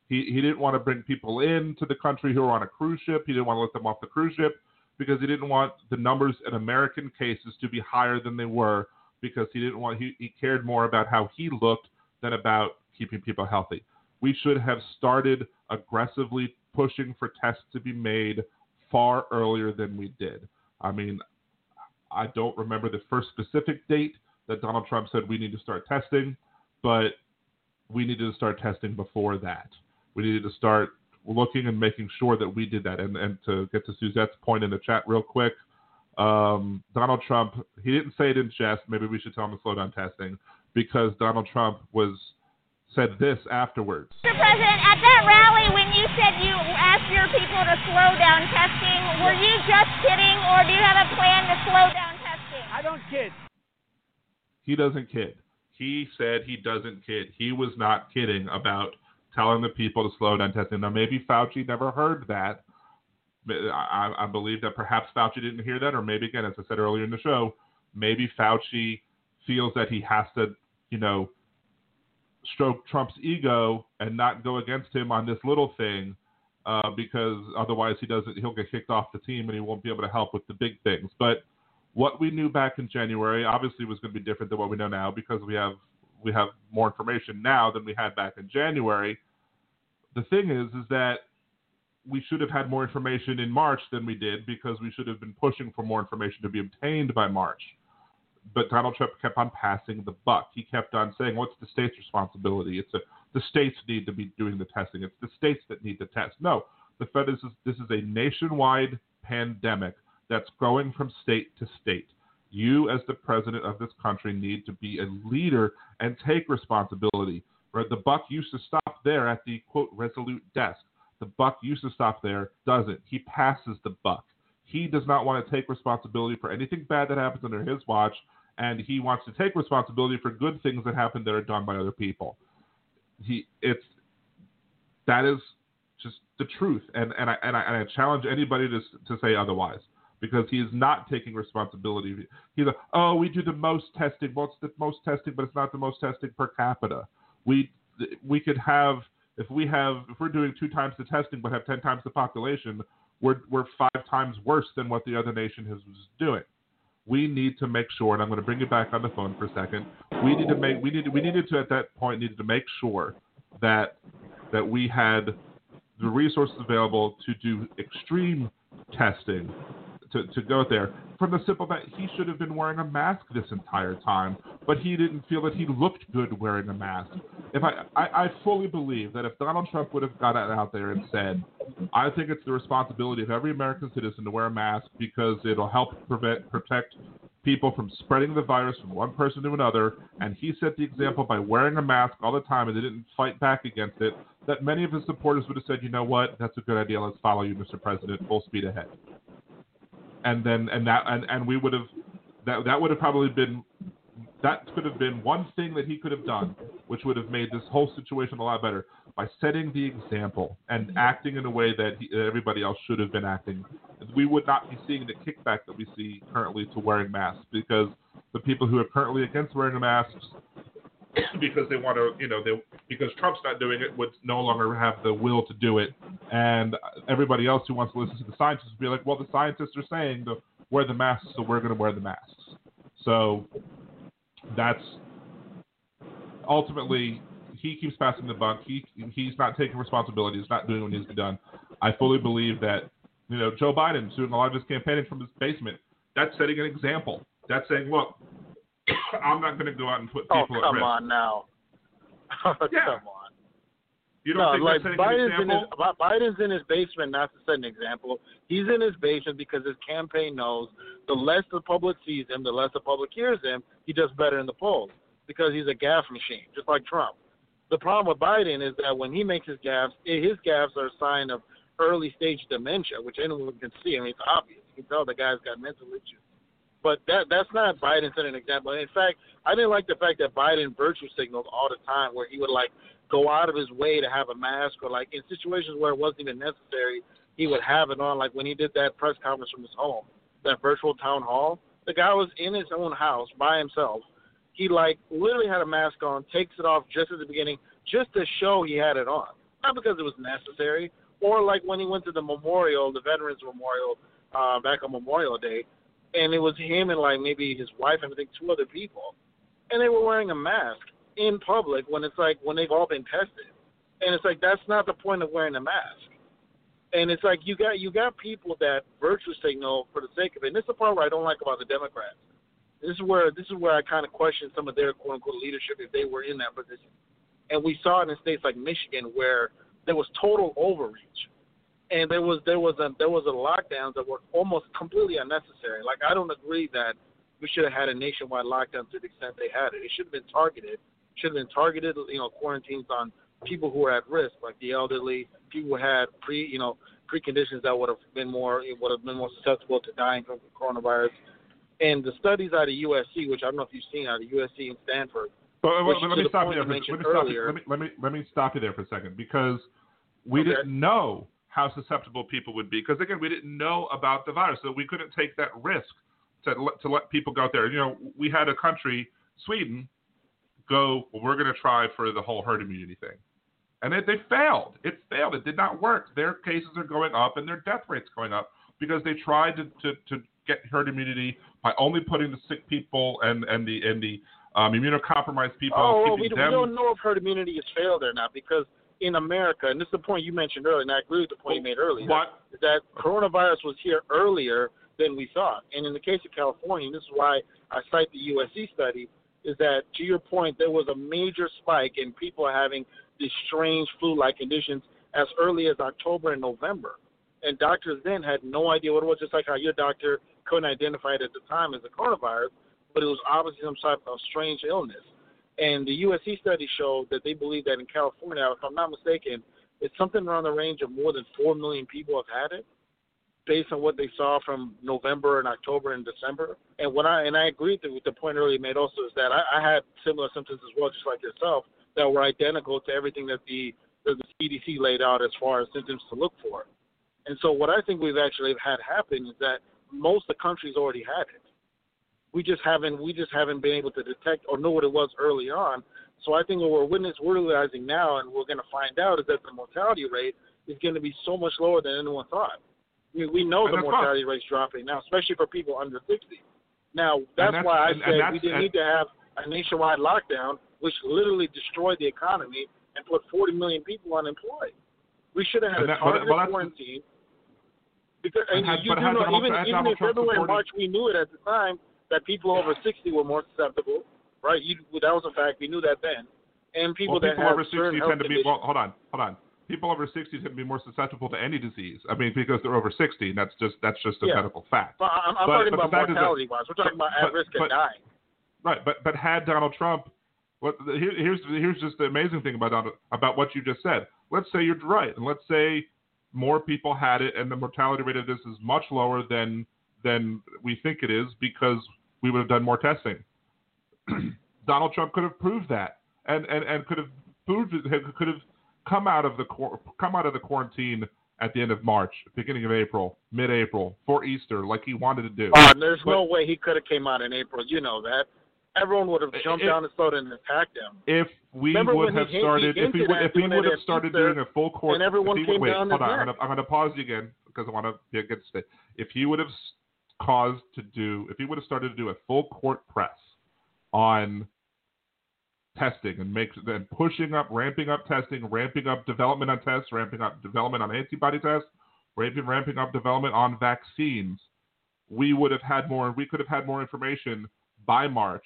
He he didn't want to bring people into the country who were on a cruise ship. He didn't want to let them off the cruise ship because he didn't want the numbers in American cases to be higher than they were because he didn't want he, he cared more about how he looked than about keeping people healthy. We should have started aggressively pushing for tests to be made far earlier than we did. I mean, I don't remember the first specific date that Donald Trump said we need to start testing, but we needed to start testing before that. We needed to start looking and making sure that we did that. And, and to get to Suzette's point in the chat real quick, um, Donald Trump, he didn't say it in jest. Maybe we should tell him to slow down testing because Donald Trump was said this afterwards. Mr. President, at that rally when you said you asked your people to slow down testing, were you just kidding or do you have a plan to slow down testing? I don't kid. He doesn't kid. He said he doesn't kid. He was not kidding about telling the people to slow down testing. Now, maybe Fauci never heard that. I, I believe that perhaps Fauci didn't hear that, or maybe, again, as I said earlier in the show, maybe Fauci feels that he has to, you know, stroke Trump's ego and not go against him on this little thing, uh, because otherwise he doesn't he'll get kicked off the team and he won't be able to help with the big things. But what we knew back in January obviously was going to be different than what we know now because we have we have more information now than we had back in January. The thing is, is that we should have had more information in March than we did because we should have been pushing for more information to be obtained by March. But Donald Trump kept on passing the buck. He kept on saying, "What's the state's responsibility? It's a, the states need to be doing the testing. It's the states that need to test." No, the Fed is this is a nationwide pandemic that's going from state to state. You, as the president of this country, need to be a leader and take responsibility. Right? The buck used to stop there at the quote resolute desk. The buck used to stop there, doesn't. He passes the buck. He does not want to take responsibility for anything bad that happens under his watch, and he wants to take responsibility for good things that happen that are done by other people. He, it's that is just the truth, and and I and I, and I challenge anybody to to say otherwise because he is not taking responsibility. He's like, oh, we do the most testing. Well, it's the most testing, but it's not the most testing per capita. We we could have if we have if we're doing two times the testing but have ten times the population, we're we're five times worse than what the other nation was doing. We need to make sure, and I'm going to bring you back on the phone for a second. We need to make we need we needed to at that point needed to make sure that that we had the resources available to do extreme testing to, to go there from the simple that he should have been wearing a mask this entire time, but he didn't feel that he looked good wearing a mask. If I, I, I fully believe that if Donald Trump would have got out there and said, I think it's the responsibility of every American citizen to wear a mask because it'll help prevent protect people from spreading the virus from one person to another, and he set the example by wearing a mask all the time and they didn't fight back against it, that many of his supporters would have said, you know what, that's a good idea, let's follow you, Mr. President, full speed ahead and then and that and, and we would have that that would have probably been that could have been one thing that he could have done, which would have made this whole situation a lot better by setting the example and acting in a way that, he, that everybody else should have been acting. We would not be seeing the kickback that we see currently to wearing masks because the people who are currently against wearing masks because they want to, you know, they because Trump's not doing it would no longer have the will to do it, and everybody else who wants to listen to the scientists would be like, well, the scientists are saying to wear the masks, so we're going to wear the masks. So that's ultimately he keeps passing the buck. He he's not taking responsibility. He's not doing what needs to be done. I fully believe that you know Joe Biden's doing a lot of his campaigning from his basement. That's setting an example. That's saying, look, I'm not going to go out and put Oh, people at. Oh come risk. on now. Oh, Yeah. Come on. You don't no, think like that's setting an Biden's in his? Biden's in his basement not to set an example. He's in his basement because his campaign knows the less the public sees him, the less the public hears him, he does better in the polls because he's a gaffe machine, just like Trump. The problem with Biden is that when he makes his gaffes, eh, his gaffes are a sign of early stage dementia, which anyone can see. I mean, it's obvious. You can tell the guy's got mental issues. But that that's not Biden setting an example. In fact, I didn't like the fact that Biden virtue signaled all the time, where he would like go out of his way to have a mask, or like in situations where it wasn't even necessary, he would have it on. Like when he did that press conference from his home, that virtual town hall, the guy was in his own house by himself. He like literally had a mask on, takes it off just at the beginning, just to show he had it on, not because it was necessary. Or like when he went to the memorial, the Veterans Memorial, uh, back on Memorial Day, and it was him and like maybe his wife and I think two other people, and they were wearing a mask in public when it's like when they've all been tested, and it's like that's not the point of wearing a mask. And it's like you got you got people that virtue signal for the sake of it. And this is the part where I don't like about the Democrats. This is where this is where I kind of question some of their quote unquote leadership if they were in that position. And we saw it in states like Michigan where there was total overreach and there was there was a there was a lockdowns that were almost completely unnecessary. Like I don't agree that we should have had a nationwide lockdown to the extent they had it. It should have been targeted. Should have been targeted, you know, quarantines on people who are at risk, like the elderly, people who had pre, you know, preconditions that would have been more would have been more susceptible to dying from coronavirus. And the studies out of USC, which I don't know if you've seen out of USC and Stanford, But, let me stop you there. For, let, me stop you, let, me, let me let me stop you there for a second because we Okay. didn't know how susceptible people would be because again we didn't know about the virus, so we couldn't take that risk to let, to let people go out there. You know, we had a country, Sweden, go, well, we're going to try for the whole herd immunity thing. And it, they failed. It failed. It did not work. Their cases are going up and their death rates going up because they tried to, to, to get herd immunity by only putting the sick people and, and the and the um, immunocompromised people. Oh, well, we, we don't know if herd immunity has failed or not because in America, and this is the point you mentioned earlier, and I agree with the point you made earlier, What? that coronavirus was here earlier than we thought. And in the case of California, and this is why I cite the USC study, is that to your point, there was a major spike in people having these strange flu-like conditions as early as October and November. And doctors then had no idea what it was, just like how your doctor couldn't identify it at the time as a coronavirus, but it was obviously some type of strange illness. And the USC study showed that they believe that in California, if I'm not mistaken, it's something around the range of more than 4 million people have had it based on what they saw from November and October and December. And what I and I agree with the point earlier made also is that I, I had similar symptoms as well, just like yourself, that were identical to everything that the that the CDC laid out as far as symptoms to look for. And so what I think we've actually had happen is that most of the countries already had it. We just haven't we just haven't been able to detect or know what it was early on. So I think what we're witness we're realizing now and we're gonna find out is that the mortality rate is gonna be so much lower than anyone thought. I mean, we know And the mortality rate's dropping now, especially for people under 60. Now, that's, that's- why I and- and said that's- we didn't need to have a nationwide lockdown, which literally destroyed the economy and put 40 million people unemployed. We should have had And a that- well, targeted well, quarantine. Because, and And had- you do know, even, even in February and March, we knew it at the time that people over 60 were more susceptible, right? You, that was a fact. We knew that then. And people well, that people over 60 tend to be, well, hold on, hold on. People over 60 tend to be more susceptible to any disease. I mean, because they're over 60, and that's just that's just a Yeah. medical fact. But I'm, I'm But- talking but about mortality wise. We're talking about at risk but- of dying. Right, but but had Donald Trump, what here, here's here's just the amazing thing about Donald, about what you just said. Let's say you're right, and let's say more people had it, and the mortality rate of this is much lower than than we think it is because we would have done more testing. Donald Trump could have proved that, and and, and could have proved could have come out of the come out of the quarantine at the end of March, beginning of April, mid-April for Easter, like he wanted to do. Oh, there's But- no way he could have came out in April. You know that. Everyone would have jumped It- down his throat and attacked him. if we Remember would have started, if we would, if we would have started Easter, doing a full court, and everyone if came wait, down hold on, I'm gonna, I'm gonna pause you again because I want to get to stay. If he would have caused to do, if he would have started to do a full court press on testing and make then pushing up, ramping up testing, ramping up development on tests, ramping up development on antibody tests, ramping ramping up development on vaccines, we would have had more. We could have had more information by March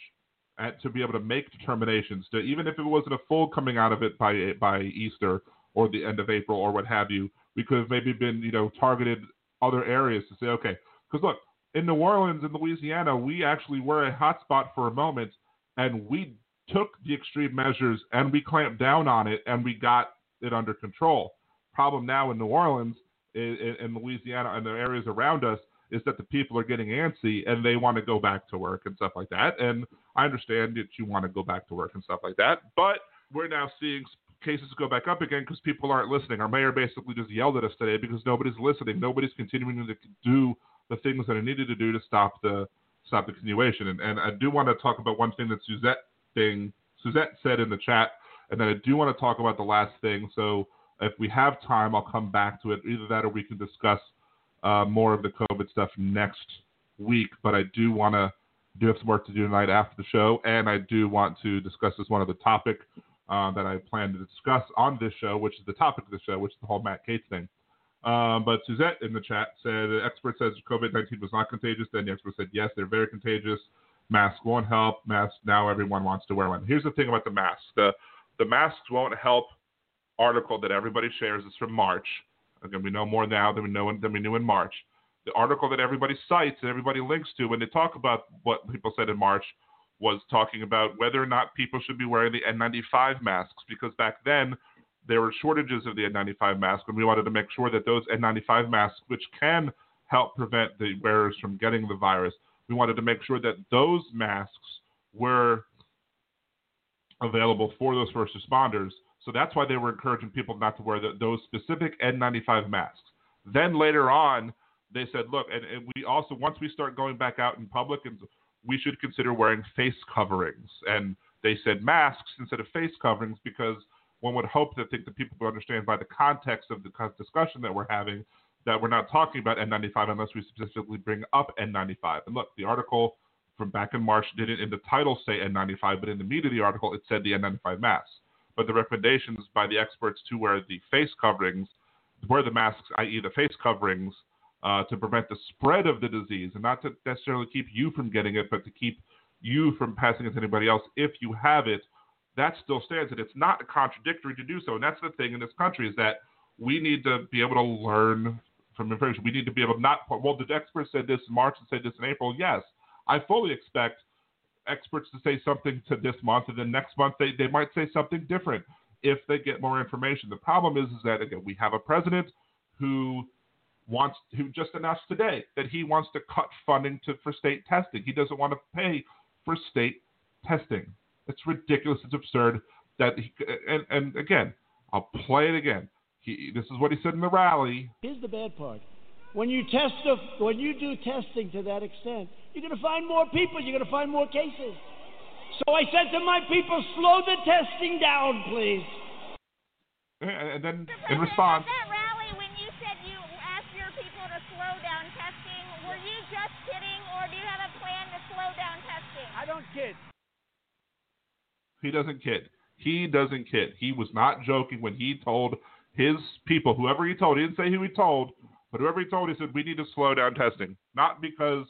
and to be able to make determinations. To even if it wasn't a full coming out of it by by Easter or the end of April or what have you, we could have maybe been you know targeted other areas to say okay. Because look, in New Orleans and Louisiana, we actually were a hotspot for a moment, and we took the extreme measures and we clamped down on it and we got it under control. Problem now in New Orleans, in, in Louisiana, and the areas around us is that the people are getting antsy and they want to go back to work and stuff like that. And I understand that you want to go back to work and stuff like that, but we're now seeing cases go back up again because people aren't listening. Our mayor basically just yelled at us today because nobody's listening. Nobody's continuing to do the things that I needed to do to stop the stop the continuation. And, and I do want to talk about one thing that Suzette thing Suzette said in the chat, and then I do want to talk about the last thing. So if we have time, I'll come back to it. Either that or we can discuss uh, more of the COVID stuff next week. But I do want to do have some work to do tonight after the show, and I do want to discuss this one other topic uh, that I plan to discuss on this show, which is the topic of the show, which is the whole Matt Gaetz thing. Um, but Suzette in the chat said the expert says COVID 19 was not contagious. Then the expert said, yes, they're very contagious. Masks won't help. Masks now everyone wants to wear one. Here's the thing about the masks. The the masks won't help article that everybody shares is from March. Again, we know more now than we know than we knew in March. The article that everybody cites and everybody links to when they talk about what people said in March was talking about whether or not people should be wearing the N95 masks because back then there were shortages of the N95 mask and we wanted to make sure that those N95 masks, which can help prevent the wearers from getting the virus, we wanted to make sure that those masks were available for those first responders. So that's why they were encouraging people not to wear the, those specific N95 masks. Then later on, they said, look, and, and we also, once we start going back out in public, and we should consider wearing face coverings. And they said masks instead of face coverings because one would hope to think that people would understand by the context of the discussion that we're having that we're not talking about N95 unless we specifically bring up N95. And look, the article from back in March didn't in the title say N95, but in the meat of the article it said the N95 mask. But the recommendations by the experts to wear the face coverings, wear the masks, i.e., the face coverings, uh, to prevent the spread of the disease and not to necessarily keep you from getting it, but to keep you from passing it to anybody else if you have it, that still stands. And it's not contradictory to do so. And that's the thing in this country is that we need to be able to learn from information. We need to be able to not, well, the experts said this in March and said this in April. Yes, I fully expect experts to say something to this month, and then next month they, they might say something different if they get more information. The problem is, is that, again, we have a president who wants who just announced today that he wants to cut funding to for state testing. He doesn't want to pay for state testing. It's ridiculous. It's absurd. That he, and and again, I'll play it again. He, this is what he said in the rally. Here's the bad part. When you test the, when you do testing to that extent, you're going to find more people. You're going to find more cases. So I said to my people, slow the testing down, please. And then in response, That rally when you said you asked your people to slow down testing, were you just kidding, or do you have a plan to slow down testing? I don't kid. He doesn't kid. He doesn't kid. He was not joking when he told his people, whoever he told, he didn't say who he told, but whoever he told, he said, we need to slow down testing. Not because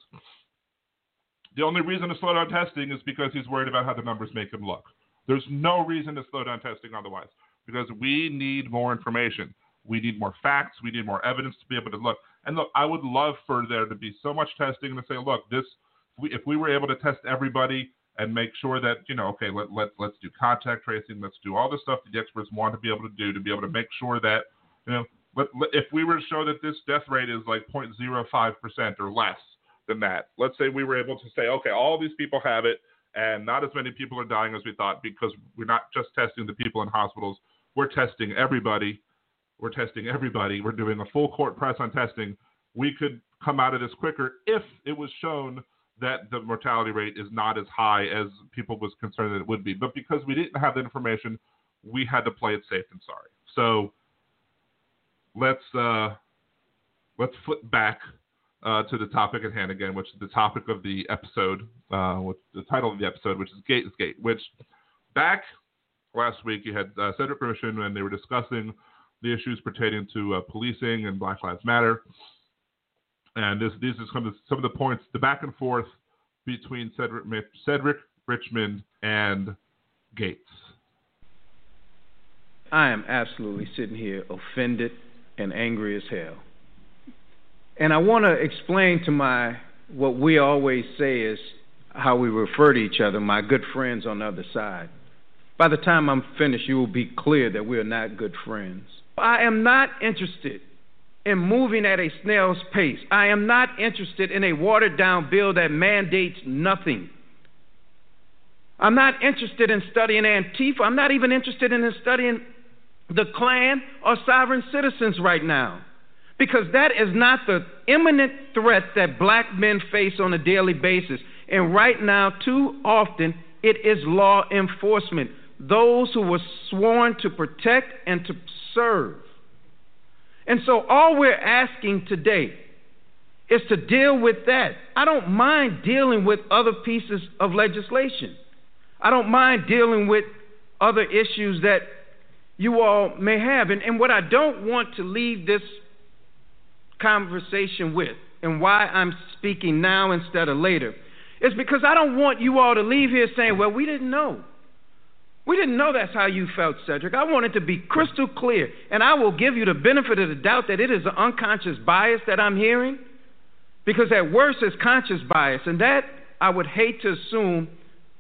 the only reason to slow down testing is because he's worried about how the numbers make him look. There's no reason to slow down testing otherwise, because we need more information. We need more facts. We need more evidence to be able to look. And look, I would love for there to be so much testing and to say, look, this we, if we were able to test everybody and make sure that you know, okay, let let let's do contact tracing, let's do all the stuff that the experts want to be able to do to be able to make sure that you know, let, let, if we were to show that this death rate is like 0.05 percent or less than that, let's say we were able to say, okay, all these people have it, and not as many people are dying as we thought because we're not just testing the people in hospitals, we're testing everybody. We're testing everybody. We're doing a full court press on testing. We could come out of this quicker if it was shown that the mortality rate is not as high as people was concerned that it would be. But because we didn't have the information, we had to play it safe and sorry. So let's uh, let's flip back uh, to the topic at hand again, which is the topic of the episode, uh, with the title of the episode, which is Gaetzgate. Which back last week you had uh, Cedric Richmond and they were discussing the issues pertaining to uh, policing and Black Lives Matter. And this, these are some of, the, some of the points, the back and forth between Cedric, Cedric Richmond and Gaetz. I am absolutely sitting here offended and angry as hell. And I want to explain to my, what we always say is how we refer to each other, my good friends on the other side. By the time I'm finished, you will be clear that we are not good friends. I am not interested in moving at a snail's pace. I am not interested in a watered down bill that mandates nothing. I'm not interested in studying Antifa. I'm not even interested in studying the Klan or sovereign citizens right now. Because that is not the imminent threat that black men face on a daily basis. And right now, too often, it is law enforcement. Those who were sworn to protect and to serve. And so all we're asking today is to deal with that. I don't mind dealing with other pieces of legislation. I don't mind dealing with other issues that you all may have. And, and what I don't want to leave this conversation with, and why I'm speaking now instead of later, is because I don't want you all to leave here saying, well, we didn't know. We didn't know that's how you felt, Cedric. I want it to be crystal clear. And I will give you the benefit of the doubt that it is an unconscious bias that I'm hearing. Because at worst, it's conscious bias. And that I would hate to assume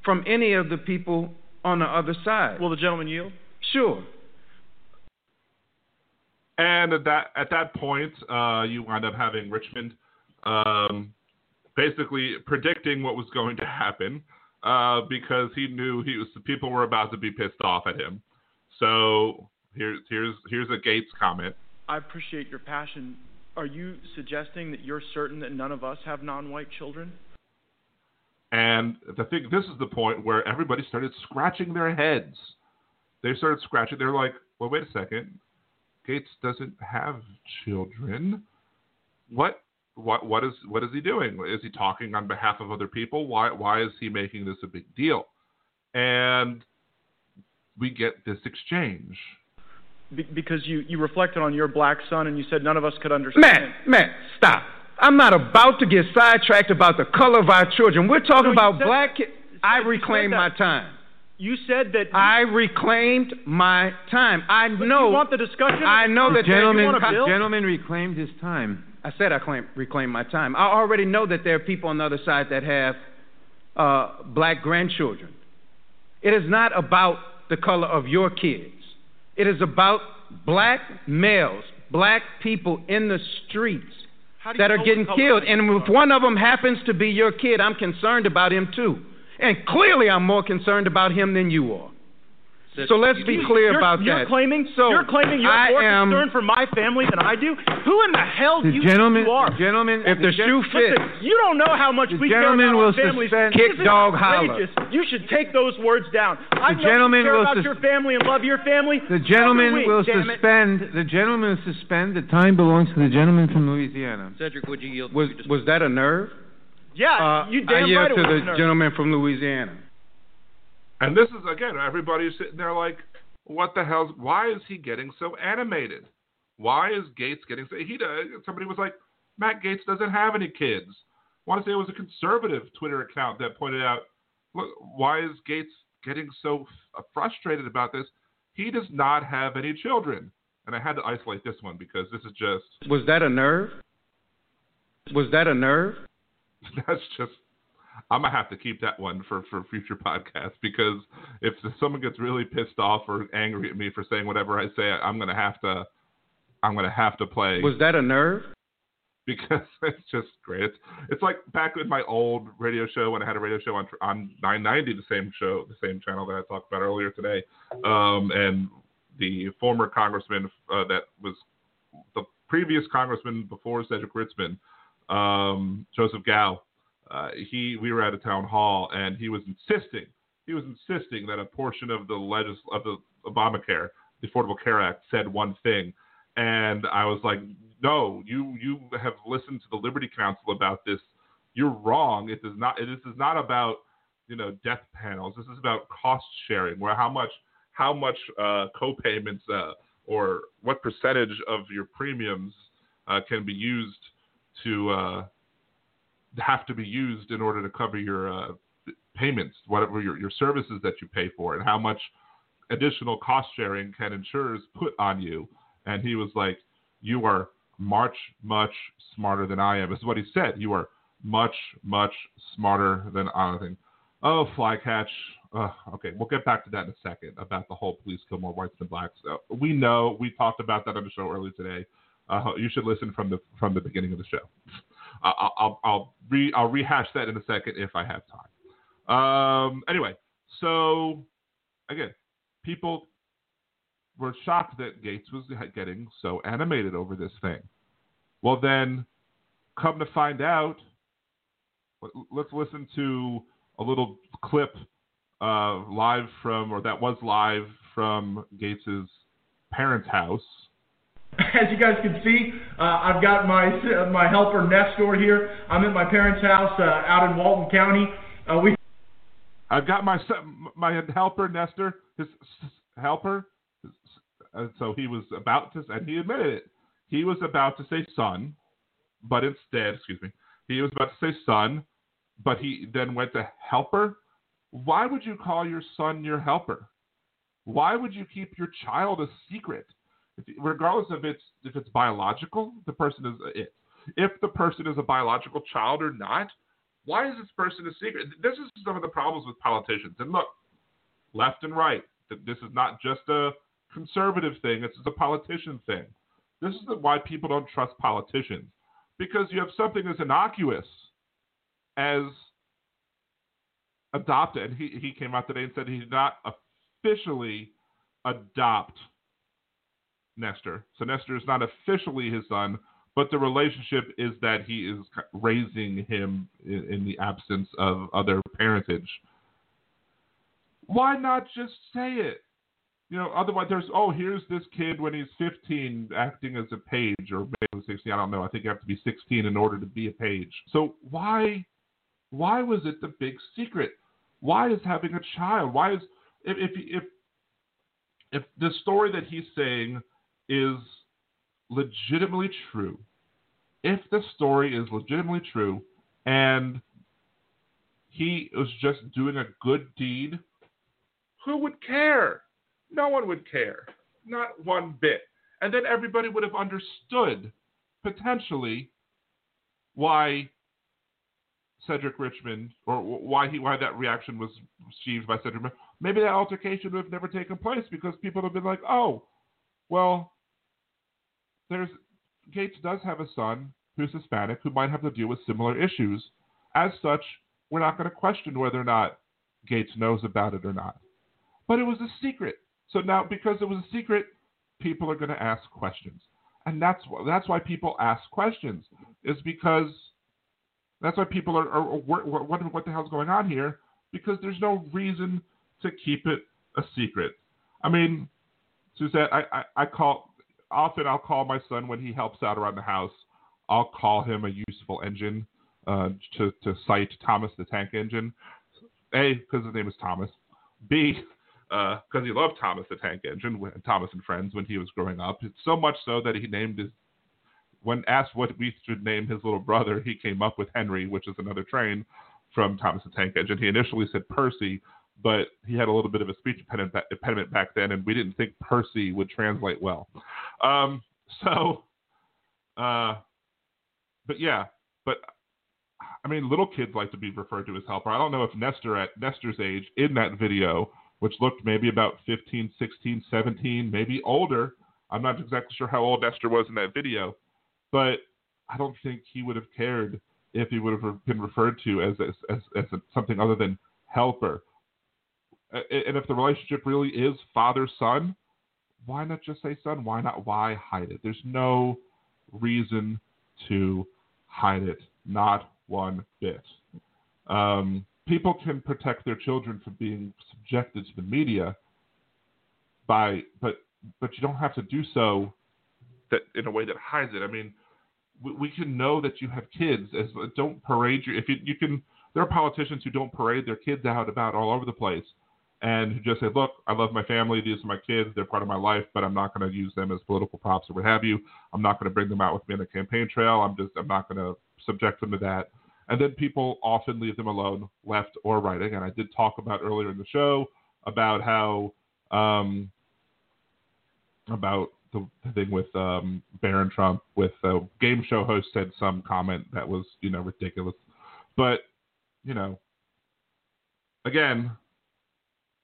from any of the people on the other side. Will the gentleman yield? Sure. And at that at that point, uh, you wind up having Richmond um, basically predicting what was going to happen uh, because he knew he was people were about to be pissed off at him. So here's here's here's a Gaetz comment. I appreciate your passion. Are you suggesting that you're certain that none of us have non-white children? And the thing, this is the point where everybody started scratching their heads. They started scratching. They're like, well, wait a second. Gaetz doesn't have children. What? What? What is? What is he doing? Is he talking on behalf of other people? Why? Why is he making this a big deal? And we get this exchange. Be- because you, you reflected on your black son and you said none of us could understand. Man, man, stop. I'm not about to get sidetracked about the color of our children. We're talking No, about said- black kids. I you said reclaimed my time. You said that I reclaimed my time. I But know. you want the discussion? I know that there- gentleman, you want a bill? Gentleman reclaimed his time. I said I claim, reclaim my time. I already know that there are people on the other side that have uh, black grandchildren. It is not about the color of your kids. It is about black males, black people in the streets How do you that are getting killed. And if one of them happens to be your kid, I'm concerned about him too. And clearly, I'm more concerned about him than you are. So let's be clear you're, about you're that. Claiming, So, you're claiming you're I more am- concerned for my family than I do? Who in the hell do The you gentleman, think you are? the gentleman, If the shoe fits, Listen, you don't know how much The we care gentleman about will our families. suspend- This Kick is dog holler. outrageous. You should take those words down. I know gentleman you care will about sus- your family and love your family. the gentleman So do we, will damn it. suspend. The gentleman will suspend. The time belongs to the gentleman from Louisiana. Cedric, would you yield? was, was that a nerve? Yeah, Uh, you I damn yield right it to was the a nerve. gentleman from Louisiana. And this is again, everybody's sitting there like, what the hell's? Why is he getting so animated? Why is Gaetz getting so? He does. Somebody was like, Matt Gaetz doesn't have any kids. I want to say it was a conservative Twitter account that pointed out, look, why is Gaetz getting so uh, frustrated about this? He does not have any children. And I had to isolate this one because this is just Was that a nerve? Was that a nerve? that's just I'm gonna have to keep that one for for future podcasts because if someone gets really pissed off or angry at me for saying whatever I say, I'm gonna have to I'm gonna have to play Was that a nerve? because it's just great. It's it's like back in my old radio show when I had a radio show on on 990, the same show, the same channel that I talked about earlier today, um, and the former congressman uh, that was the previous congressman before Cedric Richmond, um, Joseph Cao. Uh, he we were at a town hall and he was insisting he was insisting that a portion of the legis of the Obamacare, the Affordable Care Act, said one thing, and I was like, no, you you have listened to the Liberty Council about this. You're wrong. It does not. This is not about you know death panels. This is about cost sharing, where how much how much uh, co-payments uh, or what percentage of your premiums uh, can be used to uh, have to be used in order to cover your uh, payments, whatever your, your services that you pay for, and how much additional cost sharing can insurers put on you. And he was like, "You are much, much smarter than I am." Is what he said. You are much, much smarter than I think. Oh, flycatch. Uh, okay, we'll get back to that in a second about the whole police kill more whites than blacks. Uh, we know we talked about that on the show earlier today. Uh, you should listen from the from the beginning of the show. I'll I'll re, I'll rehash that in a second if I have time. Um, anyway, so again, people were shocked that Gaetz was getting so animated over this thing. Well, then, come to find out, let- let's listen to a little clip uh, live from, or that was live from Gaetz's parents' house. As you guys can see, uh, I've got my uh, my helper Nestor here. I'm at my parents' house uh, out in Walton County. Uh, we I've got my my helper Nestor, his helper. Uh, so he was about to, and he admitted it. He was about to say son, but instead, excuse me, he was about to say son, but he then went to helper. Why would you call your son your helper? Why would you keep your child a secret? Regardless of its if it's biological, the person is it. If the person is a biological child or not, why is this person a secret? This is some of the problems with politicians. And look, left and right, this is not just a conservative thing. This is a politician thing. This is why people don't trust politicians because you have something as innocuous as adopted. He he came out today and said he did not officially adopt Nestor. So Nestor is not officially his son, but the relationship is that he is raising him in, in the absence of other parentage. Why not just say it? You know, otherwise there's oh here's this kid when he's 15 acting as a page or maybe 16 I don't know I think you have to be 16 in order to be a page. So why why was it the big secret? Why is having a child? Why is if if if, if the story that he's saying is legitimately true, if the story is legitimately true and he was just doing a good deed, who would care? No one would care. Not one bit. And then everybody would have understood potentially why Cedric Richmond or why he why that reaction was received by Cedric Maybe that altercation would have never taken place because people would have been like, "Oh, well, there's Gaetz does have a son who's Hispanic who might have to deal with similar issues. As such, we're not going to question whether or not Gaetz knows about it or not. But it was a secret. So now, because it was a secret, people are going to ask questions, and that's why that's why people ask questions is because that's why people are, are, are wondering what the hell's going on here because there's no reason to keep it a secret. I mean, Suzette, I, I, I call often I'll call my son when he helps out around the house. I'll call him a useful engine uh, to to cite Thomas the Tank Engine. A because his name is Thomas. B because uh, he loved Thomas the Tank Engine, Thomas and Friends, when he was growing up. It's so much so that he named his, when asked what we should name his little brother, he came up with Henry, which is another train from Thomas the Tank Engine. He initially said Percy, but he had a little bit of a speech impediment back then, and we didn't think Percy would translate well. Um, so, uh, but yeah, but I mean, little kids like to be referred to as helper. I don't know if Nestor at Nestor's age in that video which looked maybe about 15, 16, 17, maybe older. I'm not exactly sure how old Nestor was in that video, but I don't think he would have cared if he would have been referred to as as, as, as something other than helper. And if the relationship really is father son, why not just say son? Why not? Why hide it? There's no reason to hide it, not one bit. Um, people can protect their children from being subjected to the media by but but you don't have to do so that in a way that hides it. I mean, we, we can know that you have kids as don't parade your if you you can there are politicians who don't parade their kids out about all over the place and who just say, "Look, I love my family. These are my kids. They're part of my life, but I'm not going to use them as political props or what have you. I'm not going to bring them out with me on the campaign trail. I'm just I'm not going to subject them to that." And then people often leave them alone, left or right. Again, I did talk about earlier in the show about how um, about the, thing with um, Barron Trump with a game show host said some comment that was you know ridiculous, but you know again,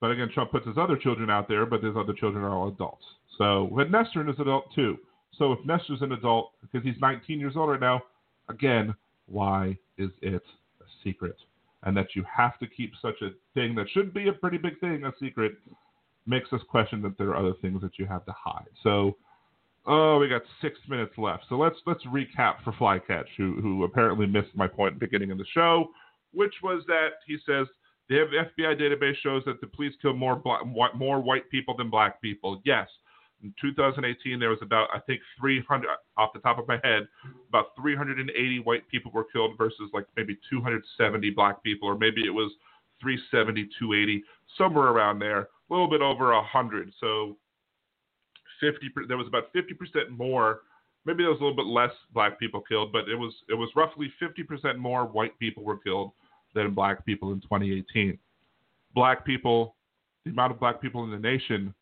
but again Trump puts his other children out there, but his other children are all adults. So but Nestor is an adult too. So if Nestor's an adult because he's 19 years old right now, again, why is it a secret? And that you have to keep such a thing that should be a pretty big thing a secret makes us question that there are other things that you have to hide. So, oh, we got six minutes left. So let's let's recap for Flycatch, who who apparently missed my point beginning of the show, which was that he says the FBI database shows that the police kill more black, more white people than black people. Yes, in 2018, there was about, I think, 300, off the top of my head, about 380 white people were killed versus like maybe 270 black people, or maybe it was 370, 280, somewhere around there, a little bit over 100. So 50, there was about 50% more. Maybe there was a little bit less black people killed, but it was it was roughly 50% more white people were killed than black people in 2018. Black people, the amount of black people in the nation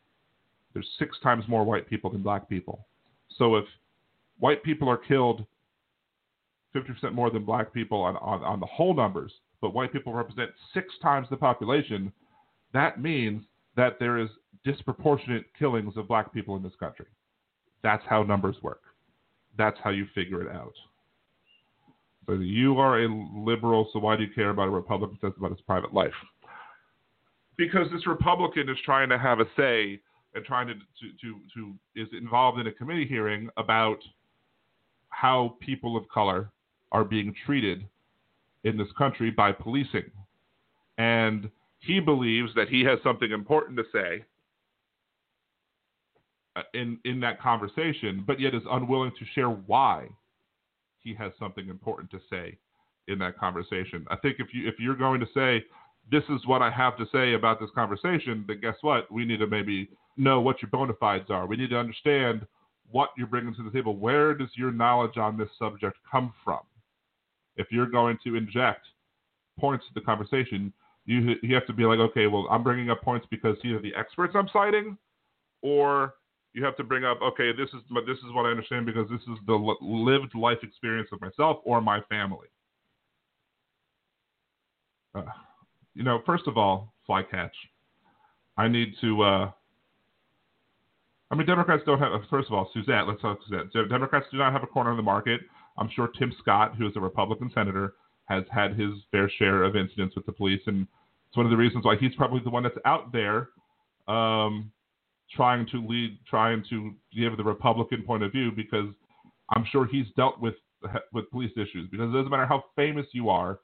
there's six times more white people than black people. So if white people are killed 50% more than black people on, on, on the whole numbers, but white people represent six times the population, that means that there is disproportionate killings of black people in this country. That's how numbers work. That's how you figure it out. You are a liberal, so why do you care about a Republican says about his private life? Because this Republican is trying to have a say and trying to, to, to, to is involved in a committee hearing about how people of color are being treated in this country by policing. And he believes that he has something important to say uh, in in that conversation, but yet is unwilling to share why he has something important to say in that conversation. I think if you if you're going to say this is what I have to say about this conversation, then guess what? We need to maybe know what your bona fides are. We need to understand what you're bringing to the table. Where does your knowledge on this subject come from? If you're going to inject points to the conversation, you you have to be like, okay, well, I'm bringing up points because are the experts I'm citing, or you have to bring up, okay, this is this is what I understand because this is the lived life experience of myself or my family. Uh, you know, first of all, flycatch. I need to. Uh, I mean, Democrats don't have. First of all, Suzette. Let's talk Suzette. Democrats do not have a corner in the market. I'm sure Tim Scott, who is a Republican senator, has had his fair share of incidents with the police, and it's one of the reasons why he's probably the one that's out there, um, trying to lead, trying to give the Republican point of view, because I'm sure he's dealt with with police issues. Because it doesn't matter how famous you are,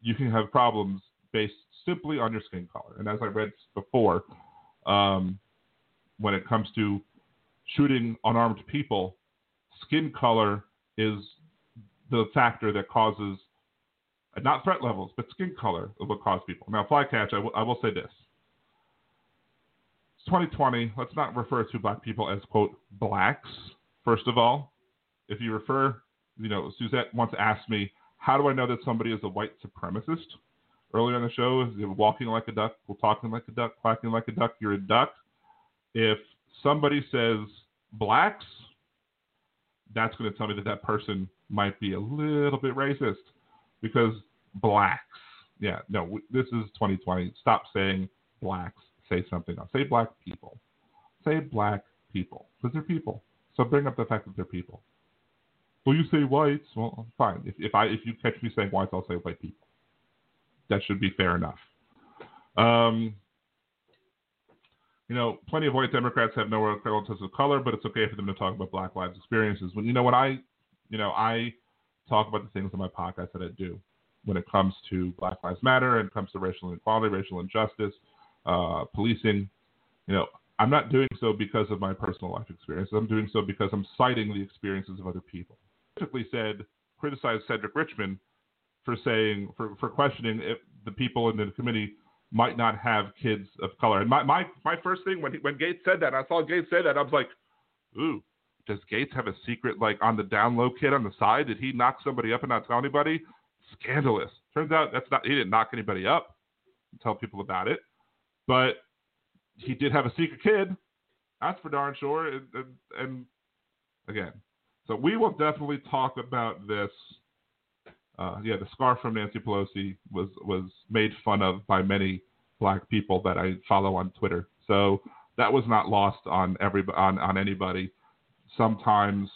you can have problems based simply on your skin color. And as I read before, um, when it comes to shooting unarmed people, skin color is the factor that causes not threat levels, but skin color of what cause people. Now, flycatch, I, w- I will say this. It's 2020. Let's not refer to black people as, quote, blacks, first of all. If you refer, you know, Suzette once asked me, how do I know that somebody is a white supremacist? Earlier in the show, is walking like a duck, talking like a duck, quacking like a duck, you're a duck. If somebody says blacks, that's going to tell me that that person might be a little bit racist because blacks. Yeah, no, this is 2020. Stop saying blacks. Say something else. Say black people. Say black people because they're people. So bring up the fact that they're people. Well, you say whites. Well, fine. If, if I if you catch me saying whites, I'll say white people. That should be fair enough. Um, you know, plenty of white Democrats have no relatives of color, but it's okay for them to talk about Black Lives experiences. When you know, when I, you know, I talk about the things in my podcast that I do when it comes to Black Lives Matter and comes to racial inequality, racial injustice, uh, policing. You know, I'm not doing so because of my personal life experiences. I'm doing so because I'm citing the experiences of other people. Typically said, criticized Cedric Richmond for saying, for, for questioning if the people in the committee might not have kids of color. And my my, my first thing when he, when Gaetz said that, I saw Gaetz say that, I was like, ooh, does Gaetz have a secret like on the down low kid on the side? Did he knock somebody up and not tell anybody? Scandalous. Turns out that's not he didn't knock anybody up. Tell people about it, but he did have a secret kid. That's for darn sure. And, and, and again, so we will definitely talk about this uh, yeah, the scarf from Nancy Pelosi was was made fun of by many black people that I follow on Twitter. So that was not lost on every on, on anybody. Sometimes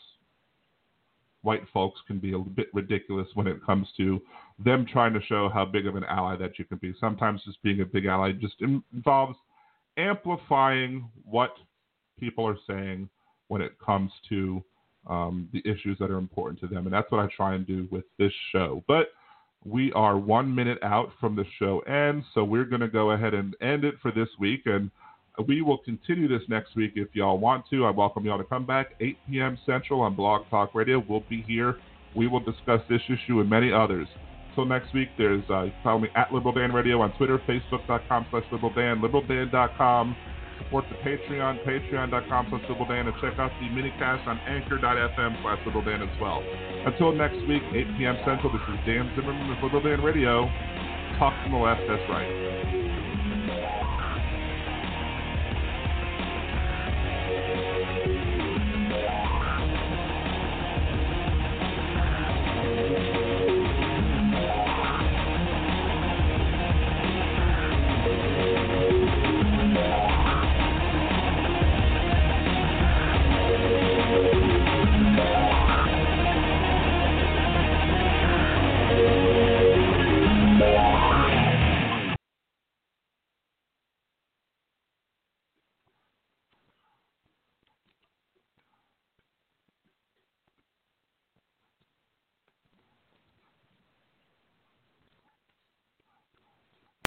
white folks can be a bit ridiculous when it comes to them trying to show how big of an ally that you can be. Sometimes just being a big ally just involves amplifying what people are saying when it comes to um, the issues that are important to them. And that's what I try and do with this show. But we are one minute out from the show end, so we're going to go ahead and end it for this week. And we will continue this next week if y'all want to. I welcome y'all to come back 8 p.m. Central on Blog Talk Radio. We'll be here. We will discuss this issue and many others. Until next week, there's uh, follow me at Liberal Dan Radio on Twitter, Facebook.com slash Liberal Dan, LiberalDan.com Support the Patreon, patreon.com slash Liberal Dan, and check out the minicast on anchor.fm slash Liberal Dan as well. Until next week, 8 p.m. Central, this is Dan Zimmerman with Liberal Dan Radio. Talk from the left, that's right.